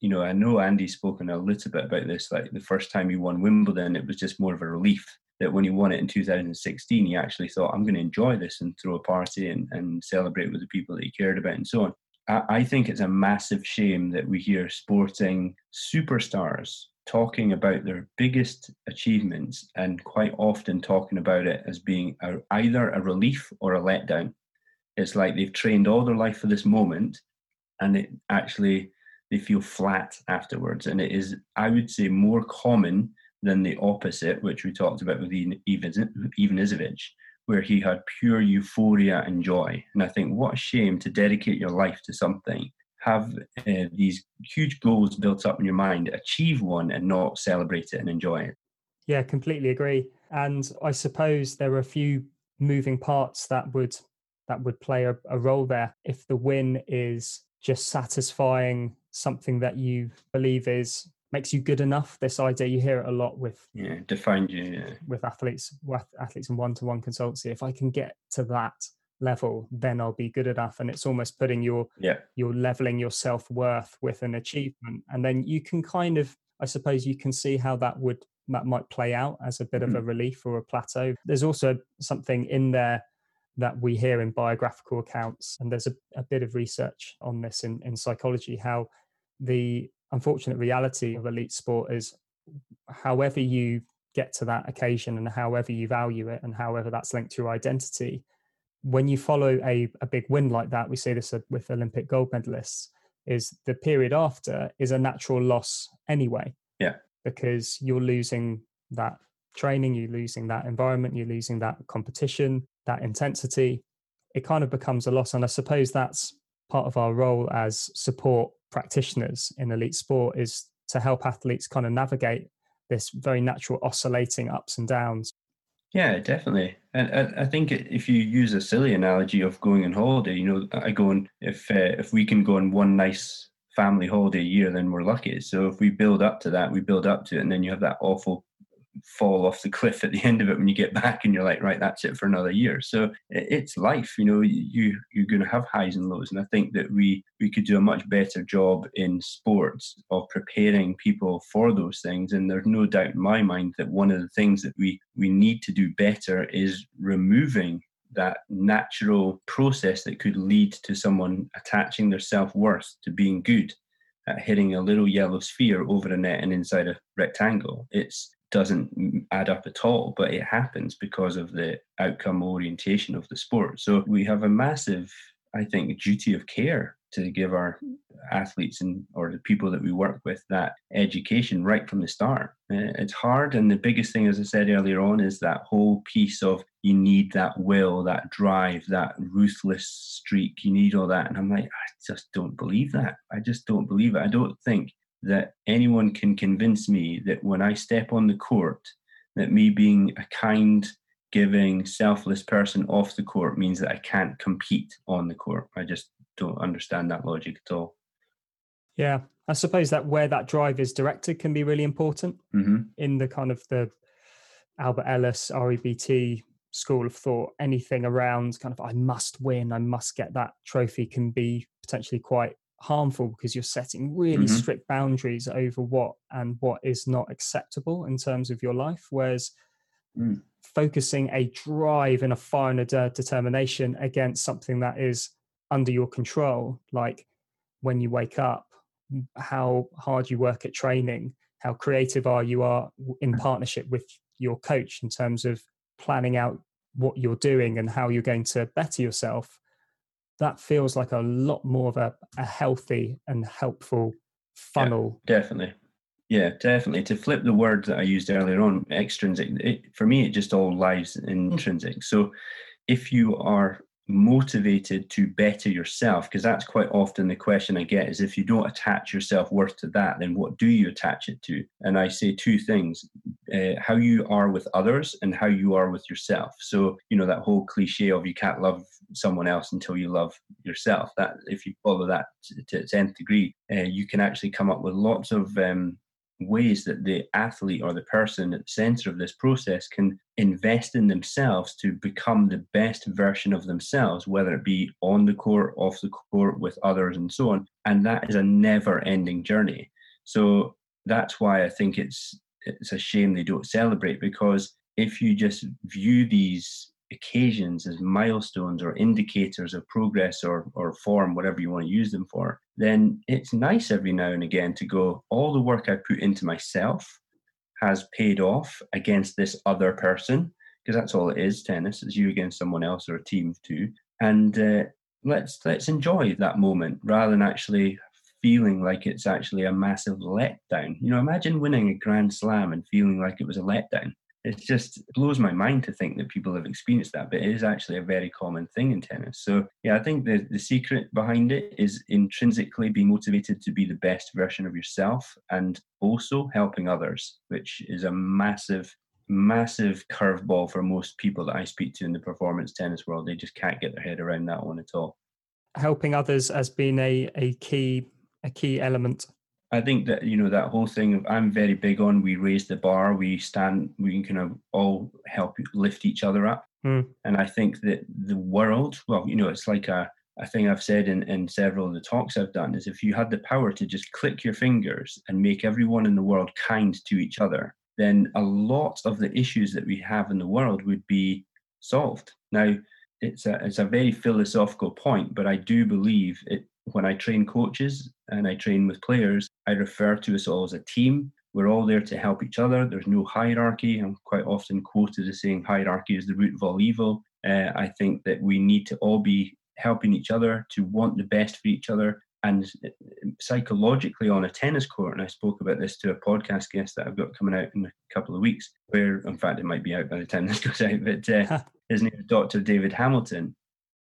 you know, I know Andy's spoken a little bit about this. Like the first time he won Wimbledon, it was just more of a relief that when he won it in 2016, he actually thought, I'm going to enjoy this and throw a party and, and celebrate with the people that he cared about and so on. I, I think it's a massive shame that we hear sporting superstars talking about their biggest achievements and quite often talking about it as being a, either a relief or a letdown. It's like they've trained all their life for this moment and it actually they feel flat afterwards. And it is, I would say, more common than the opposite, which we talked about with Ivanisevic, where he had pure euphoria and joy. And I think what a shame to dedicate your life to something have uh, these huge goals built up in your mind, achieve one and not celebrate it and enjoy it. Yeah, completely agree. And I suppose there are a few moving parts that would that would play a, a role there. If the win is just satisfying something that you believe is makes you good enough. This idea you hear it a lot with yeah, define you yeah. with athletes with athletes in one to one consultancy. If I can get to that level then i'll be good enough and it's almost putting your yeah you're leveling your self-worth with an achievement and then you can kind of i suppose you can see how that would that might play out as a bit mm-hmm. of a mm-hmm. relief or a plateau there's also something in there that we hear in biographical accounts and there's a, a bit of research on this in, in psychology how the unfortunate reality of elite sport is however you get to that occasion and however you value it and however that's linked to your identity when you follow a, a big win like that, we see this with Olympic gold medalists, is the period after is a natural loss anyway. Yeah. Because you're losing that training, you're losing that environment, you're losing that competition, that intensity. It kind of becomes a loss. And I suppose that's part of our role as support practitioners in elite sport is to help athletes kind of navigate this very natural oscillating ups and downs yeah, definitely. And I, think if you use a silly analogy of going on holiday, you know, I go on if uh, if we can go on one nice family holiday a year, then we're lucky. So if we build up to that, we build up to it, and then you have that awful fall off the cliff at the end of it when you get back and you're like right that's it for another year so it's life you know you you're going to have highs and lows and i think that we we could do a much better job in sports of preparing people for those things and there's no doubt in my mind that one of the things that we we need to do better is removing that natural process that could lead to someone attaching their self-worth to being good at hitting a little yellow sphere over a net and inside a rectangle. It's doesn't add up at all, but it happens because of the outcome orientation of the sport. So we have a massive, I think, duty of care to give our athletes and or the people that we work with that education right from the start. Uh, it's hard, and the biggest thing, as I said earlier on, is that whole piece of you need that will, that drive, that ruthless streak. You need all that, and I'm like, I just don't believe that. I just don't believe it. I don't think that anyone can convince me that when I step on the court, that me being a kind, giving, selfless person off the court means that I can't compete on the court. I just don't understand that logic at all. Yeah, I suppose that where that drive is directed can be really important mm-hmm. in the kind of the Albert Ellis REBT school of thought. Anything around kind of I must win, I must get that trophy can be potentially quite harmful because you're setting really mm-hmm. strict boundaries over what and what is not acceptable in terms of your life whereas mm. focusing a drive and a fire and a de- determination against something that is under your control like when you wake up how hard you work at training how creative are you are in partnership with your coach in terms of planning out what you're doing and how you're going to better yourself that feels like a lot more of a, a healthy and helpful funnel. Yeah, definitely. Yeah, definitely. To flip the word that I used earlier on, extrinsic, it, for me, it just all lies in intrinsic. So if you are motivated to better yourself because that's quite often the question i get is if you don't attach your self-worth to that then what do you attach it to? And i say two things uh, how you are with others and how you are with yourself. So you know that whole cliche of you can't love someone else until you love yourself that if you follow that to, to its nth degree uh, you can actually come up with lots of um, ways that the athlete or the person at the center of this process can invest in themselves to become the best version of themselves, whether it be on the court, off the court, with others, and so on. And that is a never ending journey. So that's why I think it's it's a shame they don't celebrate because if you just view these occasions as milestones or indicators of progress or, or form, whatever you want to use them for, then it's nice every now and again to go, all the work I put into myself has paid off against this other person, because that's all it is. Tennis is you against someone else or a team of two, and uh, let's let's enjoy that moment rather than actually feeling like it's actually a massive letdown. You know, imagine winning a Grand Slam and feeling like it was a letdown it just blows my mind to think that people have experienced that, but it is actually a very common thing in tennis. So, yeah, I think the, the secret behind it is intrinsically being motivated to be the best version of yourself and also helping others, which is a massive, massive curveball for most people that I speak to in the performance tennis world. They just can't get their head around that one at all. Helping others has been a, a key a key element I think that you know that whole thing of I'm very big on we raise the bar, we stand, we can kind of all help lift each other up. Mm. And I think that the world, well, you know, it's like a, a thing I've said in, in several of the talks I've done is if you had the power to just click your fingers and make everyone in the world kind to each other, then a lot of the issues that we have in the world would be solved. Now, it's a it's a very philosophical point, but I do believe it when I train coaches and I train with players, I refer to us all as a team. We're all there to help each other. There's no hierarchy. I'm quite often quoted as saying hierarchy is the root of all evil. Uh, I think that we need to all be helping each other to want the best for each other. And uh, psychologically, on a tennis court, and I spoke about this to a podcast guest that I've got coming out in a couple of weeks, where in fact it might be out by the time this goes out, but uh, [laughs] his name is Dr. David Hamilton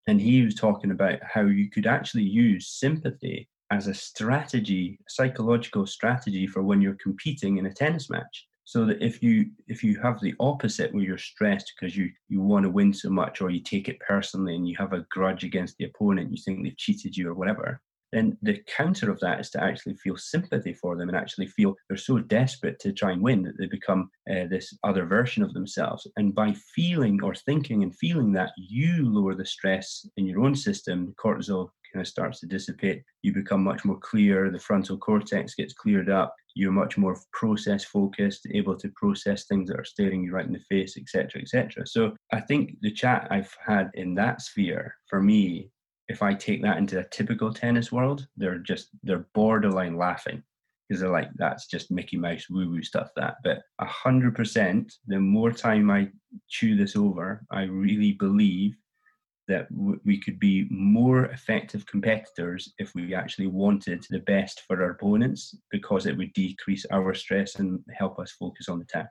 and he was talking about how you could actually use sympathy as a strategy, psychological strategy for when you're competing in a tennis match. So that if you if you have the opposite where you're stressed because you you want to win so much or you take it personally and you have a grudge against the opponent, you think they've cheated you or whatever, then the counter of that is to actually feel sympathy for them and actually feel they're so desperate to try and win that they become uh, this other version of themselves. And by feeling or thinking and feeling that, you lower the stress in your own system, cortisol kind of starts to dissipate. You become much more clear. The frontal cortex gets cleared up. You're much more process focused, able to process things that are staring you right in the face, etc., etc. So I think the chat I've had in that sphere for me if I take that into a typical tennis world, they're just they're borderline laughing because they're like, that's just Mickey Mouse woo woo stuff. That, but a hundred percent, the more time I chew this over, I really believe that w- we could be more effective competitors if we actually wanted the best for our opponents because it would decrease our stress and help us focus on the task.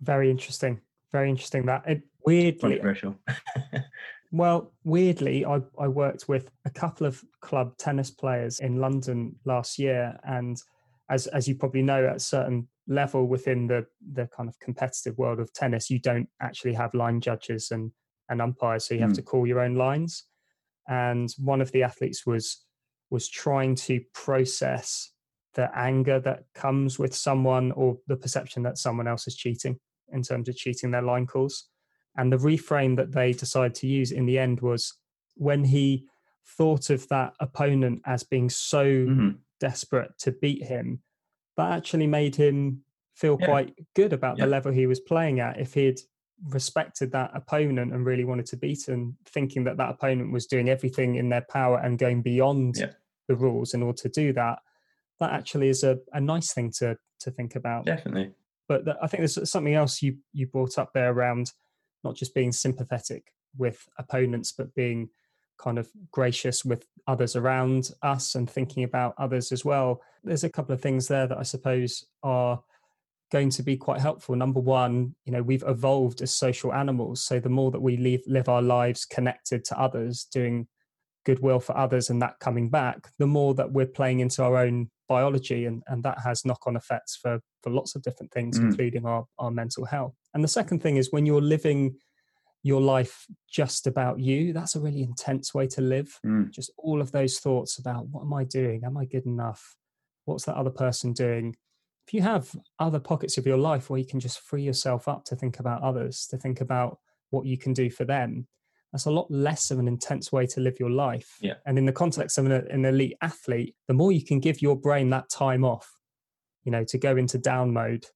Very interesting. Very interesting. That it weirdly controversial. [laughs] Well, weirdly, I, I worked with a couple of club tennis players in London last year, and as as you probably know, at a certain level within the the kind of competitive world of tennis, you don't actually have line judges and and umpires, so you have mm. to call your own lines. And one of the athletes was was trying to process the anger that comes with someone or the perception that someone else is cheating in terms of cheating their line calls. And the reframe that they decided to use in the end was when he thought of that opponent as being so mm-hmm. desperate to beat him, that actually made him feel yeah. quite good about yeah. the level he was playing at. If he'd respected that opponent and really wanted to beat him, thinking that that opponent was doing everything in their power and going beyond yeah. the rules in order to do that, that actually is a, a nice thing to to think about. Definitely. But the, I think there's something else you you brought up there around not just being sympathetic with opponents, but being kind of gracious with others around us and thinking about others as well. There's a couple of things there that I suppose are going to be quite helpful. Number one, you know, we've evolved as social animals. So the more that we live, live our lives connected to others, doing goodwill for others and that coming back, the more that we're playing into our own biology and, and that has knock-on effects for, for lots of different things, mm. including our, our mental health. And the second thing is when you're living your life just about you, that's a really intense way to live. Mm. Just all of those thoughts about what am I doing? Am I good enough? What's that other person doing? If you have other pockets of your life where you can just free yourself up to think about others, to think about what you can do for them, that's a lot less of an intense way to live your life. Yeah. And in the context of an, an elite athlete, the more you can give your brain that time off, you know, to go into down mode,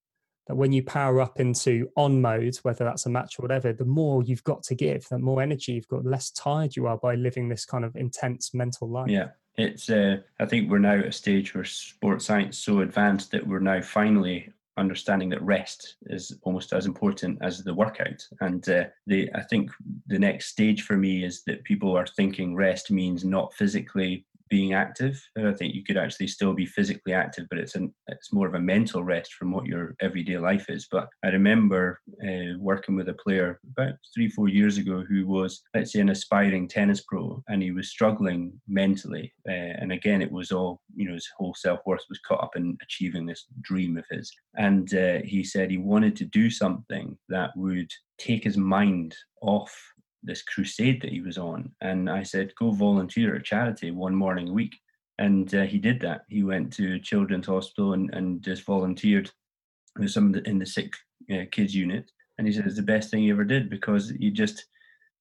that when you power up into on mode, whether that's a match or whatever, the more you've got to give, the more energy you've got, the less tired you are by living this kind of intense mental life. Yeah. It's, uh, I think we're now at a stage where sports science is so advanced that we're now finally understanding that rest is almost as important as the workout. And uh, the, I think the next stage for me is that people are thinking rest means not physically being active. I think you could actually still be physically active, but it's an it's more of a mental rest from what your everyday life is. But I remember uh, working with a player about three four years ago who was let's say an aspiring tennis pro, and he was struggling mentally. Uh, and again, it was all you know his whole self worth was caught up in achieving this dream of his. And uh, he said he wanted to do something that would take his mind off this crusade that he was on. And I said, go volunteer at charity one morning a week. And uh, he did that. He went to Children's Hospital and, and just volunteered with some the, in the sick uh, kids unit. And he said it's the best thing he ever did because he just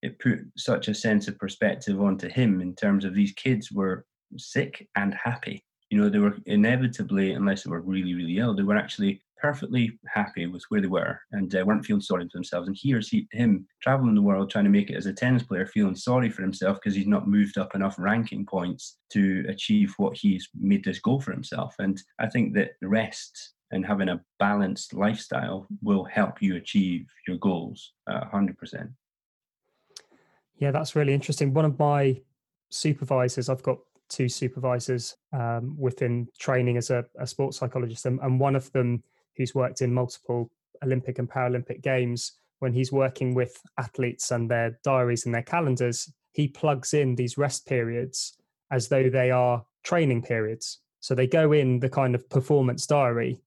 it put such a sense of perspective onto him in terms of these kids were sick and happy. You know, they were inevitably, unless they were really, really ill, they were actually perfectly happy with where they were and uh, weren't feeling sorry for themselves. And here's he, him traveling the world trying to make it as a tennis player, feeling sorry for himself because he's not moved up enough ranking points to achieve what he's made this goal for himself. And I think that rest and having a balanced lifestyle will help you achieve your goals uh, 100%. Yeah, that's really interesting. One of my supervisors, I've got two supervisors um, within training as a, a sports psychologist, and, and one of them who's worked in multiple Olympic and Paralympic games, when he's working with athletes and their diaries and their calendars, he plugs in these rest periods as though they are training periods. So they go in the kind of performance diary,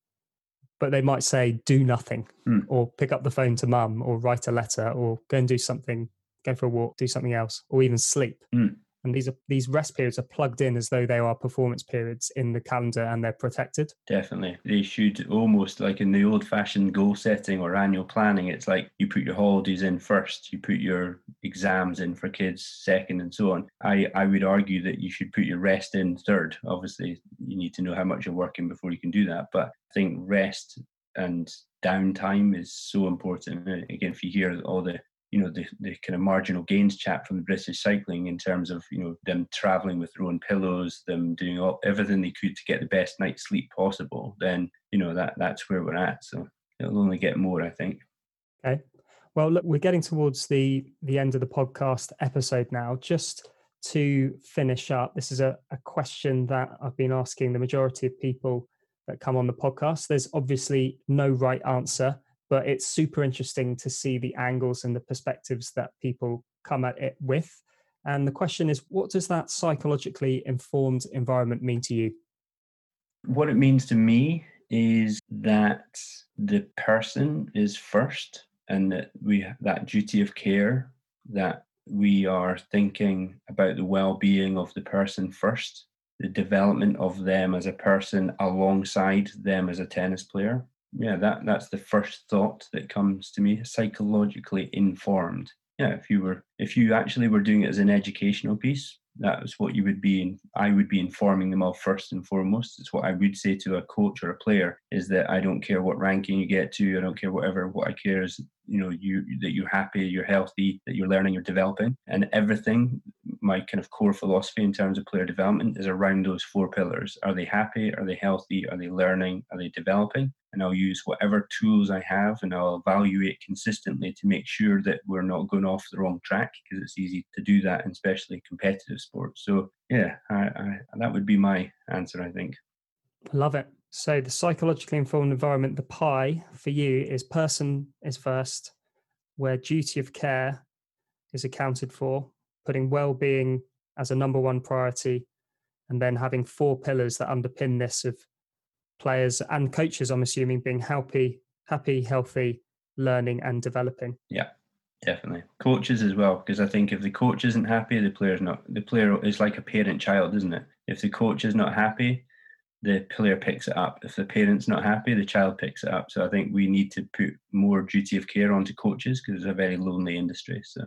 but they might say, do nothing, mm. or pick up the phone to mum, or write a letter, or go and do something, go for a walk, do something else, or even sleep. Mm and these are these rest periods are plugged in as though they are performance periods in the calendar and they're protected. Definitely. They should almost like in the old fashioned goal setting or annual planning it's like you put your holidays in first you put your exams in for kids second and so on. I i would argue that you should put your rest in third. Obviously you need to know how much you're working before you can do that but i think rest and downtime is so important. Again if you hear all the you know the, the kind of marginal gains chat from the British cycling in terms of you know them traveling with their own pillows, them doing all everything they could to get the best night's sleep possible, then you know that that's where we're at. So it'll only get more, I think. Okay. Well, look, we're getting towards the the end of the podcast episode now. Just to finish up, this is a, a question that I've been asking the majority of people that come on the podcast. There's obviously no right answer but it's super interesting to see the angles and the perspectives that people come at it with. And the question is, what does that psychologically informed environment mean to you? What it means to me is that the person is first and that we that duty of care that we are thinking about the well-being of the person first the development of them as a person alongside them as a tennis player yeah, that that's the first thought that comes to me. Psychologically informed. Yeah, if you were if you actually were doing it as an educational piece, that was what you would be. In, I would be informing them of first and foremost. It's what I would say to a coach or a player is that I don't care what ranking you get to. I don't care whatever. What I care is you know you that you're happy, you're healthy, that you're learning, you're developing, and everything my kind of core philosophy in terms of player development is around those four pillars. Are they happy? Are they healthy? Are they learning? Are they developing? And I'll use whatever tools I have and I'll evaluate consistently to make sure that we're not going off the wrong track because it's easy to do that, in especially competitive sports. So, yeah, I, I, that would be my answer, I think. Love it. So, the psychologically informed environment, the pie for you is person is first, where duty of care is accounted for, putting well-being as a number one priority, and then having four pillars that underpin this of players and coaches. I'm assuming being happy, happy, healthy, learning, and developing. Yeah, definitely. Coaches as well, because I think if the coach isn't happy, the player's not. The player is like a parent-child, isn't it? If the coach is not happy, the player picks it up. If the parent's not happy, the child picks it up. So I think we need to put more duty of care onto coaches because it's a very lonely industry. So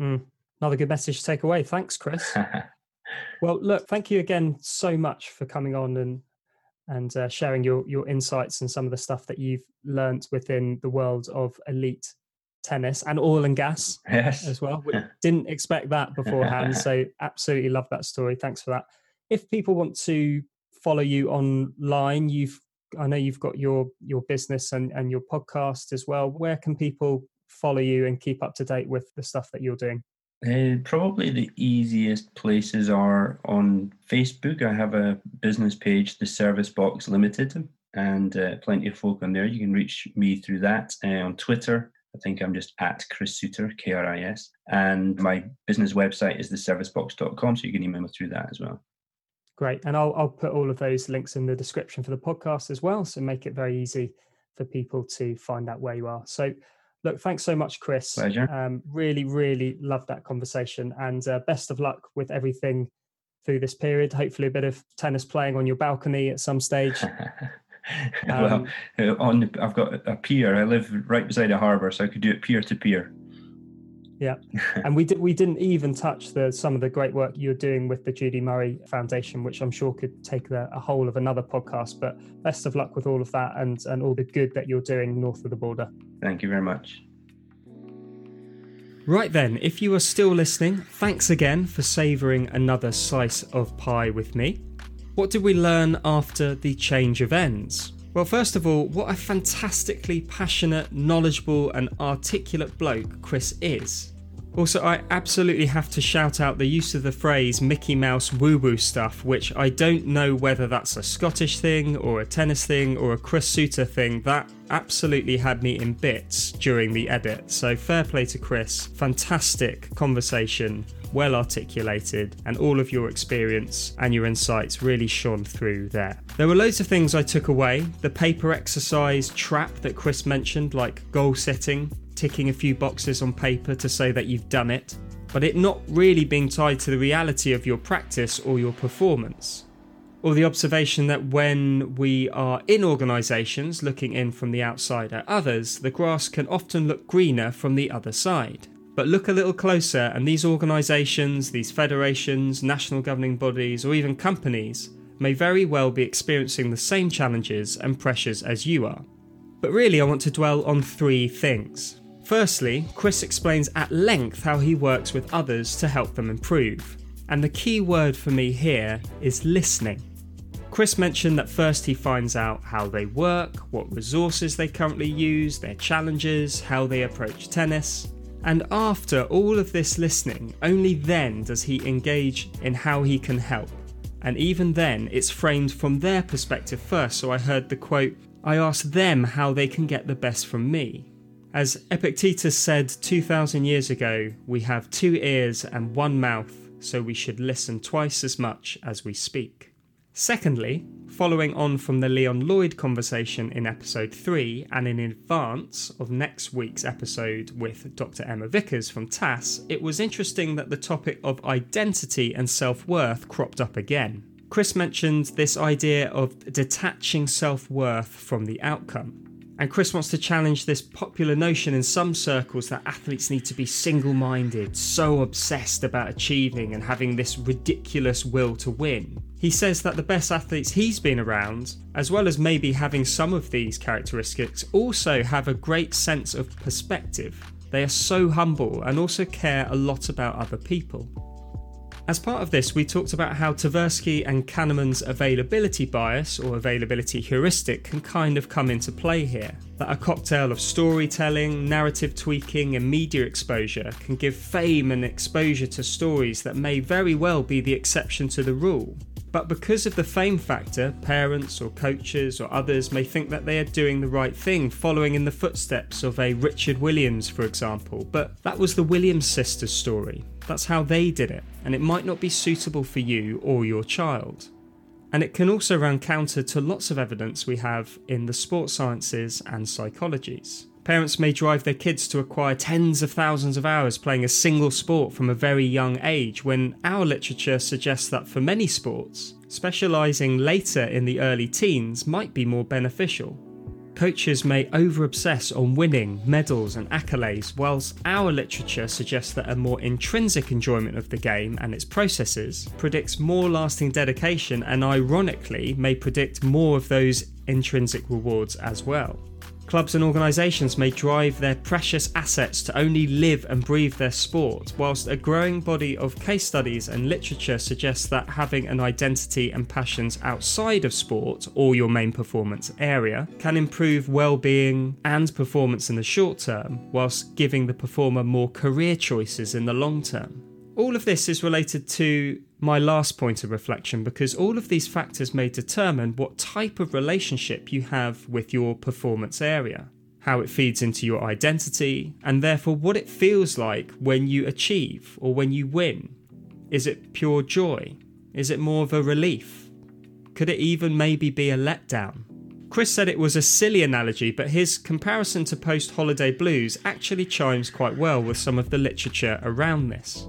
Mm, another good message to take away. Thanks, Chris. [laughs] well, look, thank you again so much for coming on and and uh, sharing your your insights and some of the stuff that you've learnt within the world of elite tennis and oil and gas [laughs] yes. as well. We [laughs] didn't expect that beforehand, so absolutely love that story. Thanks for that. If people want to follow you online, you've I know you've got your your business and and your podcast as well. Where can people follow you and keep up to date with the stuff that you're doing? Uh, probably the easiest places are on Facebook. I have a business page, the Service Box Limited, and uh, plenty of folk on there. You can reach me through that. Uh, on Twitter, I think I'm just at Chris Soutar, K R I S. And my business website is theservicebox.com, so you can email me through that as well. Great. And I'll, I'll put all of those links in the description for the podcast as well. So make it very easy for people to find out where you are. So Look, thanks so much, Chris. Pleasure. Um, really, really love that conversation, and uh, best of luck with everything through this period. Hopefully, a bit of tennis playing on your balcony at some stage. [laughs] um, well, on I've got a pier. I live right beside a harbour, so I could do it pier to pier. Yeah, [laughs] and we did. We didn't even touch the some of the great work you're doing with the Judy Murray Foundation, which I'm sure could take the, a whole of another podcast. But best of luck with all of that and and all the good that you're doing north of the border. Thank you very much. Right then, if you are still listening, thanks again for savouring another slice of pie with me. What did we learn after the change of ends? Well, first of all, what a fantastically passionate, knowledgeable, and articulate bloke Chris is. Also, I absolutely have to shout out the use of the phrase Mickey Mouse woo woo stuff, which I don't know whether that's a Scottish thing or a tennis thing or a Chris Soutar thing. That absolutely had me in bits during the edit. So, fair play to Chris. Fantastic conversation, well articulated, and all of your experience and your insights really shone through there. There were loads of things I took away. The paper exercise trap that Chris mentioned, like goal setting, ticking a few boxes on paper to say that you've done it, but it not really being tied to the reality of your practice or your performance. Or the observation that when we are in organisations looking in from the outside at others, the grass can often look greener from the other side. But look a little closer, and these organisations, these federations, national governing bodies, or even companies may very well be experiencing the same challenges and pressures as you are. But really, I want to dwell on three things. Firstly, Chris explains at length how he works with others to help them improve. And the key word for me here is listening. Chris mentioned that first he finds out how they work, what resources they currently use, their challenges, how they approach tennis. And after all of this listening, only then does he engage in how he can help. And even then, it's framed from their perspective first. So I heard the quote I ask them how they can get the best from me. As Epictetus said 2000 years ago, we have two ears and one mouth, so we should listen twice as much as we speak. Secondly, following on from the Leon Lloyd conversation in episode 3 and in advance of next week's episode with Dr. Emma Vickers from TASS, it was interesting that the topic of identity and self worth cropped up again. Chris mentioned this idea of detaching self worth from the outcome. And Chris wants to challenge this popular notion in some circles that athletes need to be single minded, so obsessed about achieving and having this ridiculous will to win. He says that the best athletes he's been around, as well as maybe having some of these characteristics, also have a great sense of perspective. They are so humble and also care a lot about other people. As part of this, we talked about how Tversky and Kahneman's availability bias or availability heuristic can kind of come into play here. That a cocktail of storytelling, narrative tweaking, and media exposure can give fame and exposure to stories that may very well be the exception to the rule. But because of the fame factor, parents or coaches or others may think that they are doing the right thing, following in the footsteps of a Richard Williams, for example. But that was the Williams sisters' story. That's how they did it, and it might not be suitable for you or your child. And it can also run counter to lots of evidence we have in the sports sciences and psychologies. Parents may drive their kids to acquire tens of thousands of hours playing a single sport from a very young age, when our literature suggests that for many sports, specialising later in the early teens might be more beneficial. Coaches may over obsess on winning, medals, and accolades, whilst our literature suggests that a more intrinsic enjoyment of the game and its processes predicts more lasting dedication and, ironically, may predict more of those intrinsic rewards as well. Clubs and organisations may drive their precious assets to only live and breathe their sport, whilst a growing body of case studies and literature suggests that having an identity and passions outside of sport or your main performance area can improve well-being and performance in the short term, whilst giving the performer more career choices in the long term. All of this is related to my last point of reflection because all of these factors may determine what type of relationship you have with your performance area, how it feeds into your identity, and therefore what it feels like when you achieve or when you win. Is it pure joy? Is it more of a relief? Could it even maybe be a letdown? Chris said it was a silly analogy, but his comparison to post holiday blues actually chimes quite well with some of the literature around this.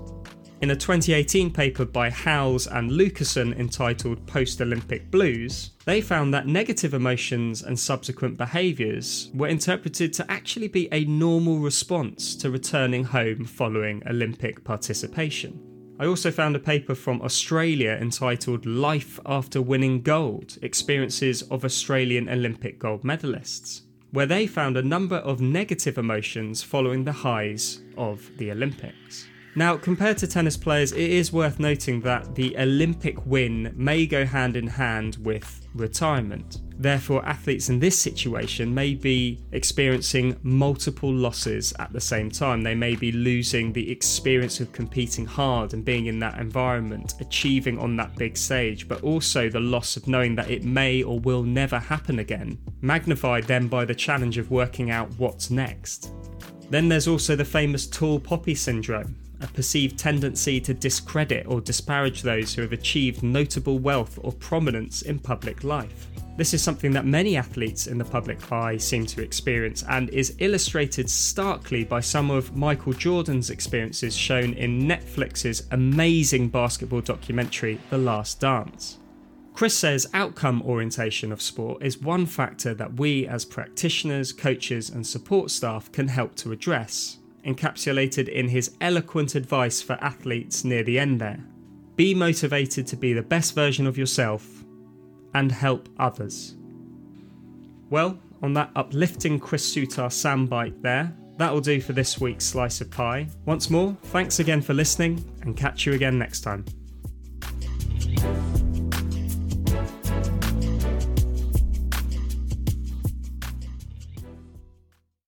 In a 2018 paper by Howells and Lucassen entitled Post Olympic Blues, they found that negative emotions and subsequent behaviours were interpreted to actually be a normal response to returning home following Olympic participation. I also found a paper from Australia entitled Life After Winning Gold Experiences of Australian Olympic Gold Medalists, where they found a number of negative emotions following the highs of the Olympics. Now, compared to tennis players, it is worth noting that the Olympic win may go hand in hand with retirement. Therefore, athletes in this situation may be experiencing multiple losses at the same time. They may be losing the experience of competing hard and being in that environment, achieving on that big stage, but also the loss of knowing that it may or will never happen again, magnified then by the challenge of working out what's next. Then there's also the famous tall poppy syndrome, a perceived tendency to discredit or disparage those who have achieved notable wealth or prominence in public life. This is something that many athletes in the public eye seem to experience and is illustrated starkly by some of Michael Jordan's experiences shown in Netflix's amazing basketball documentary, The Last Dance. Chris says outcome orientation of sport is one factor that we as practitioners, coaches, and support staff can help to address encapsulated in his eloquent advice for athletes near the end there. Be motivated to be the best version of yourself and help others. Well, on that uplifting Chris Soutar soundbite there, that'll do for this week's Slice of Pie. Once more, thanks again for listening and catch you again next time.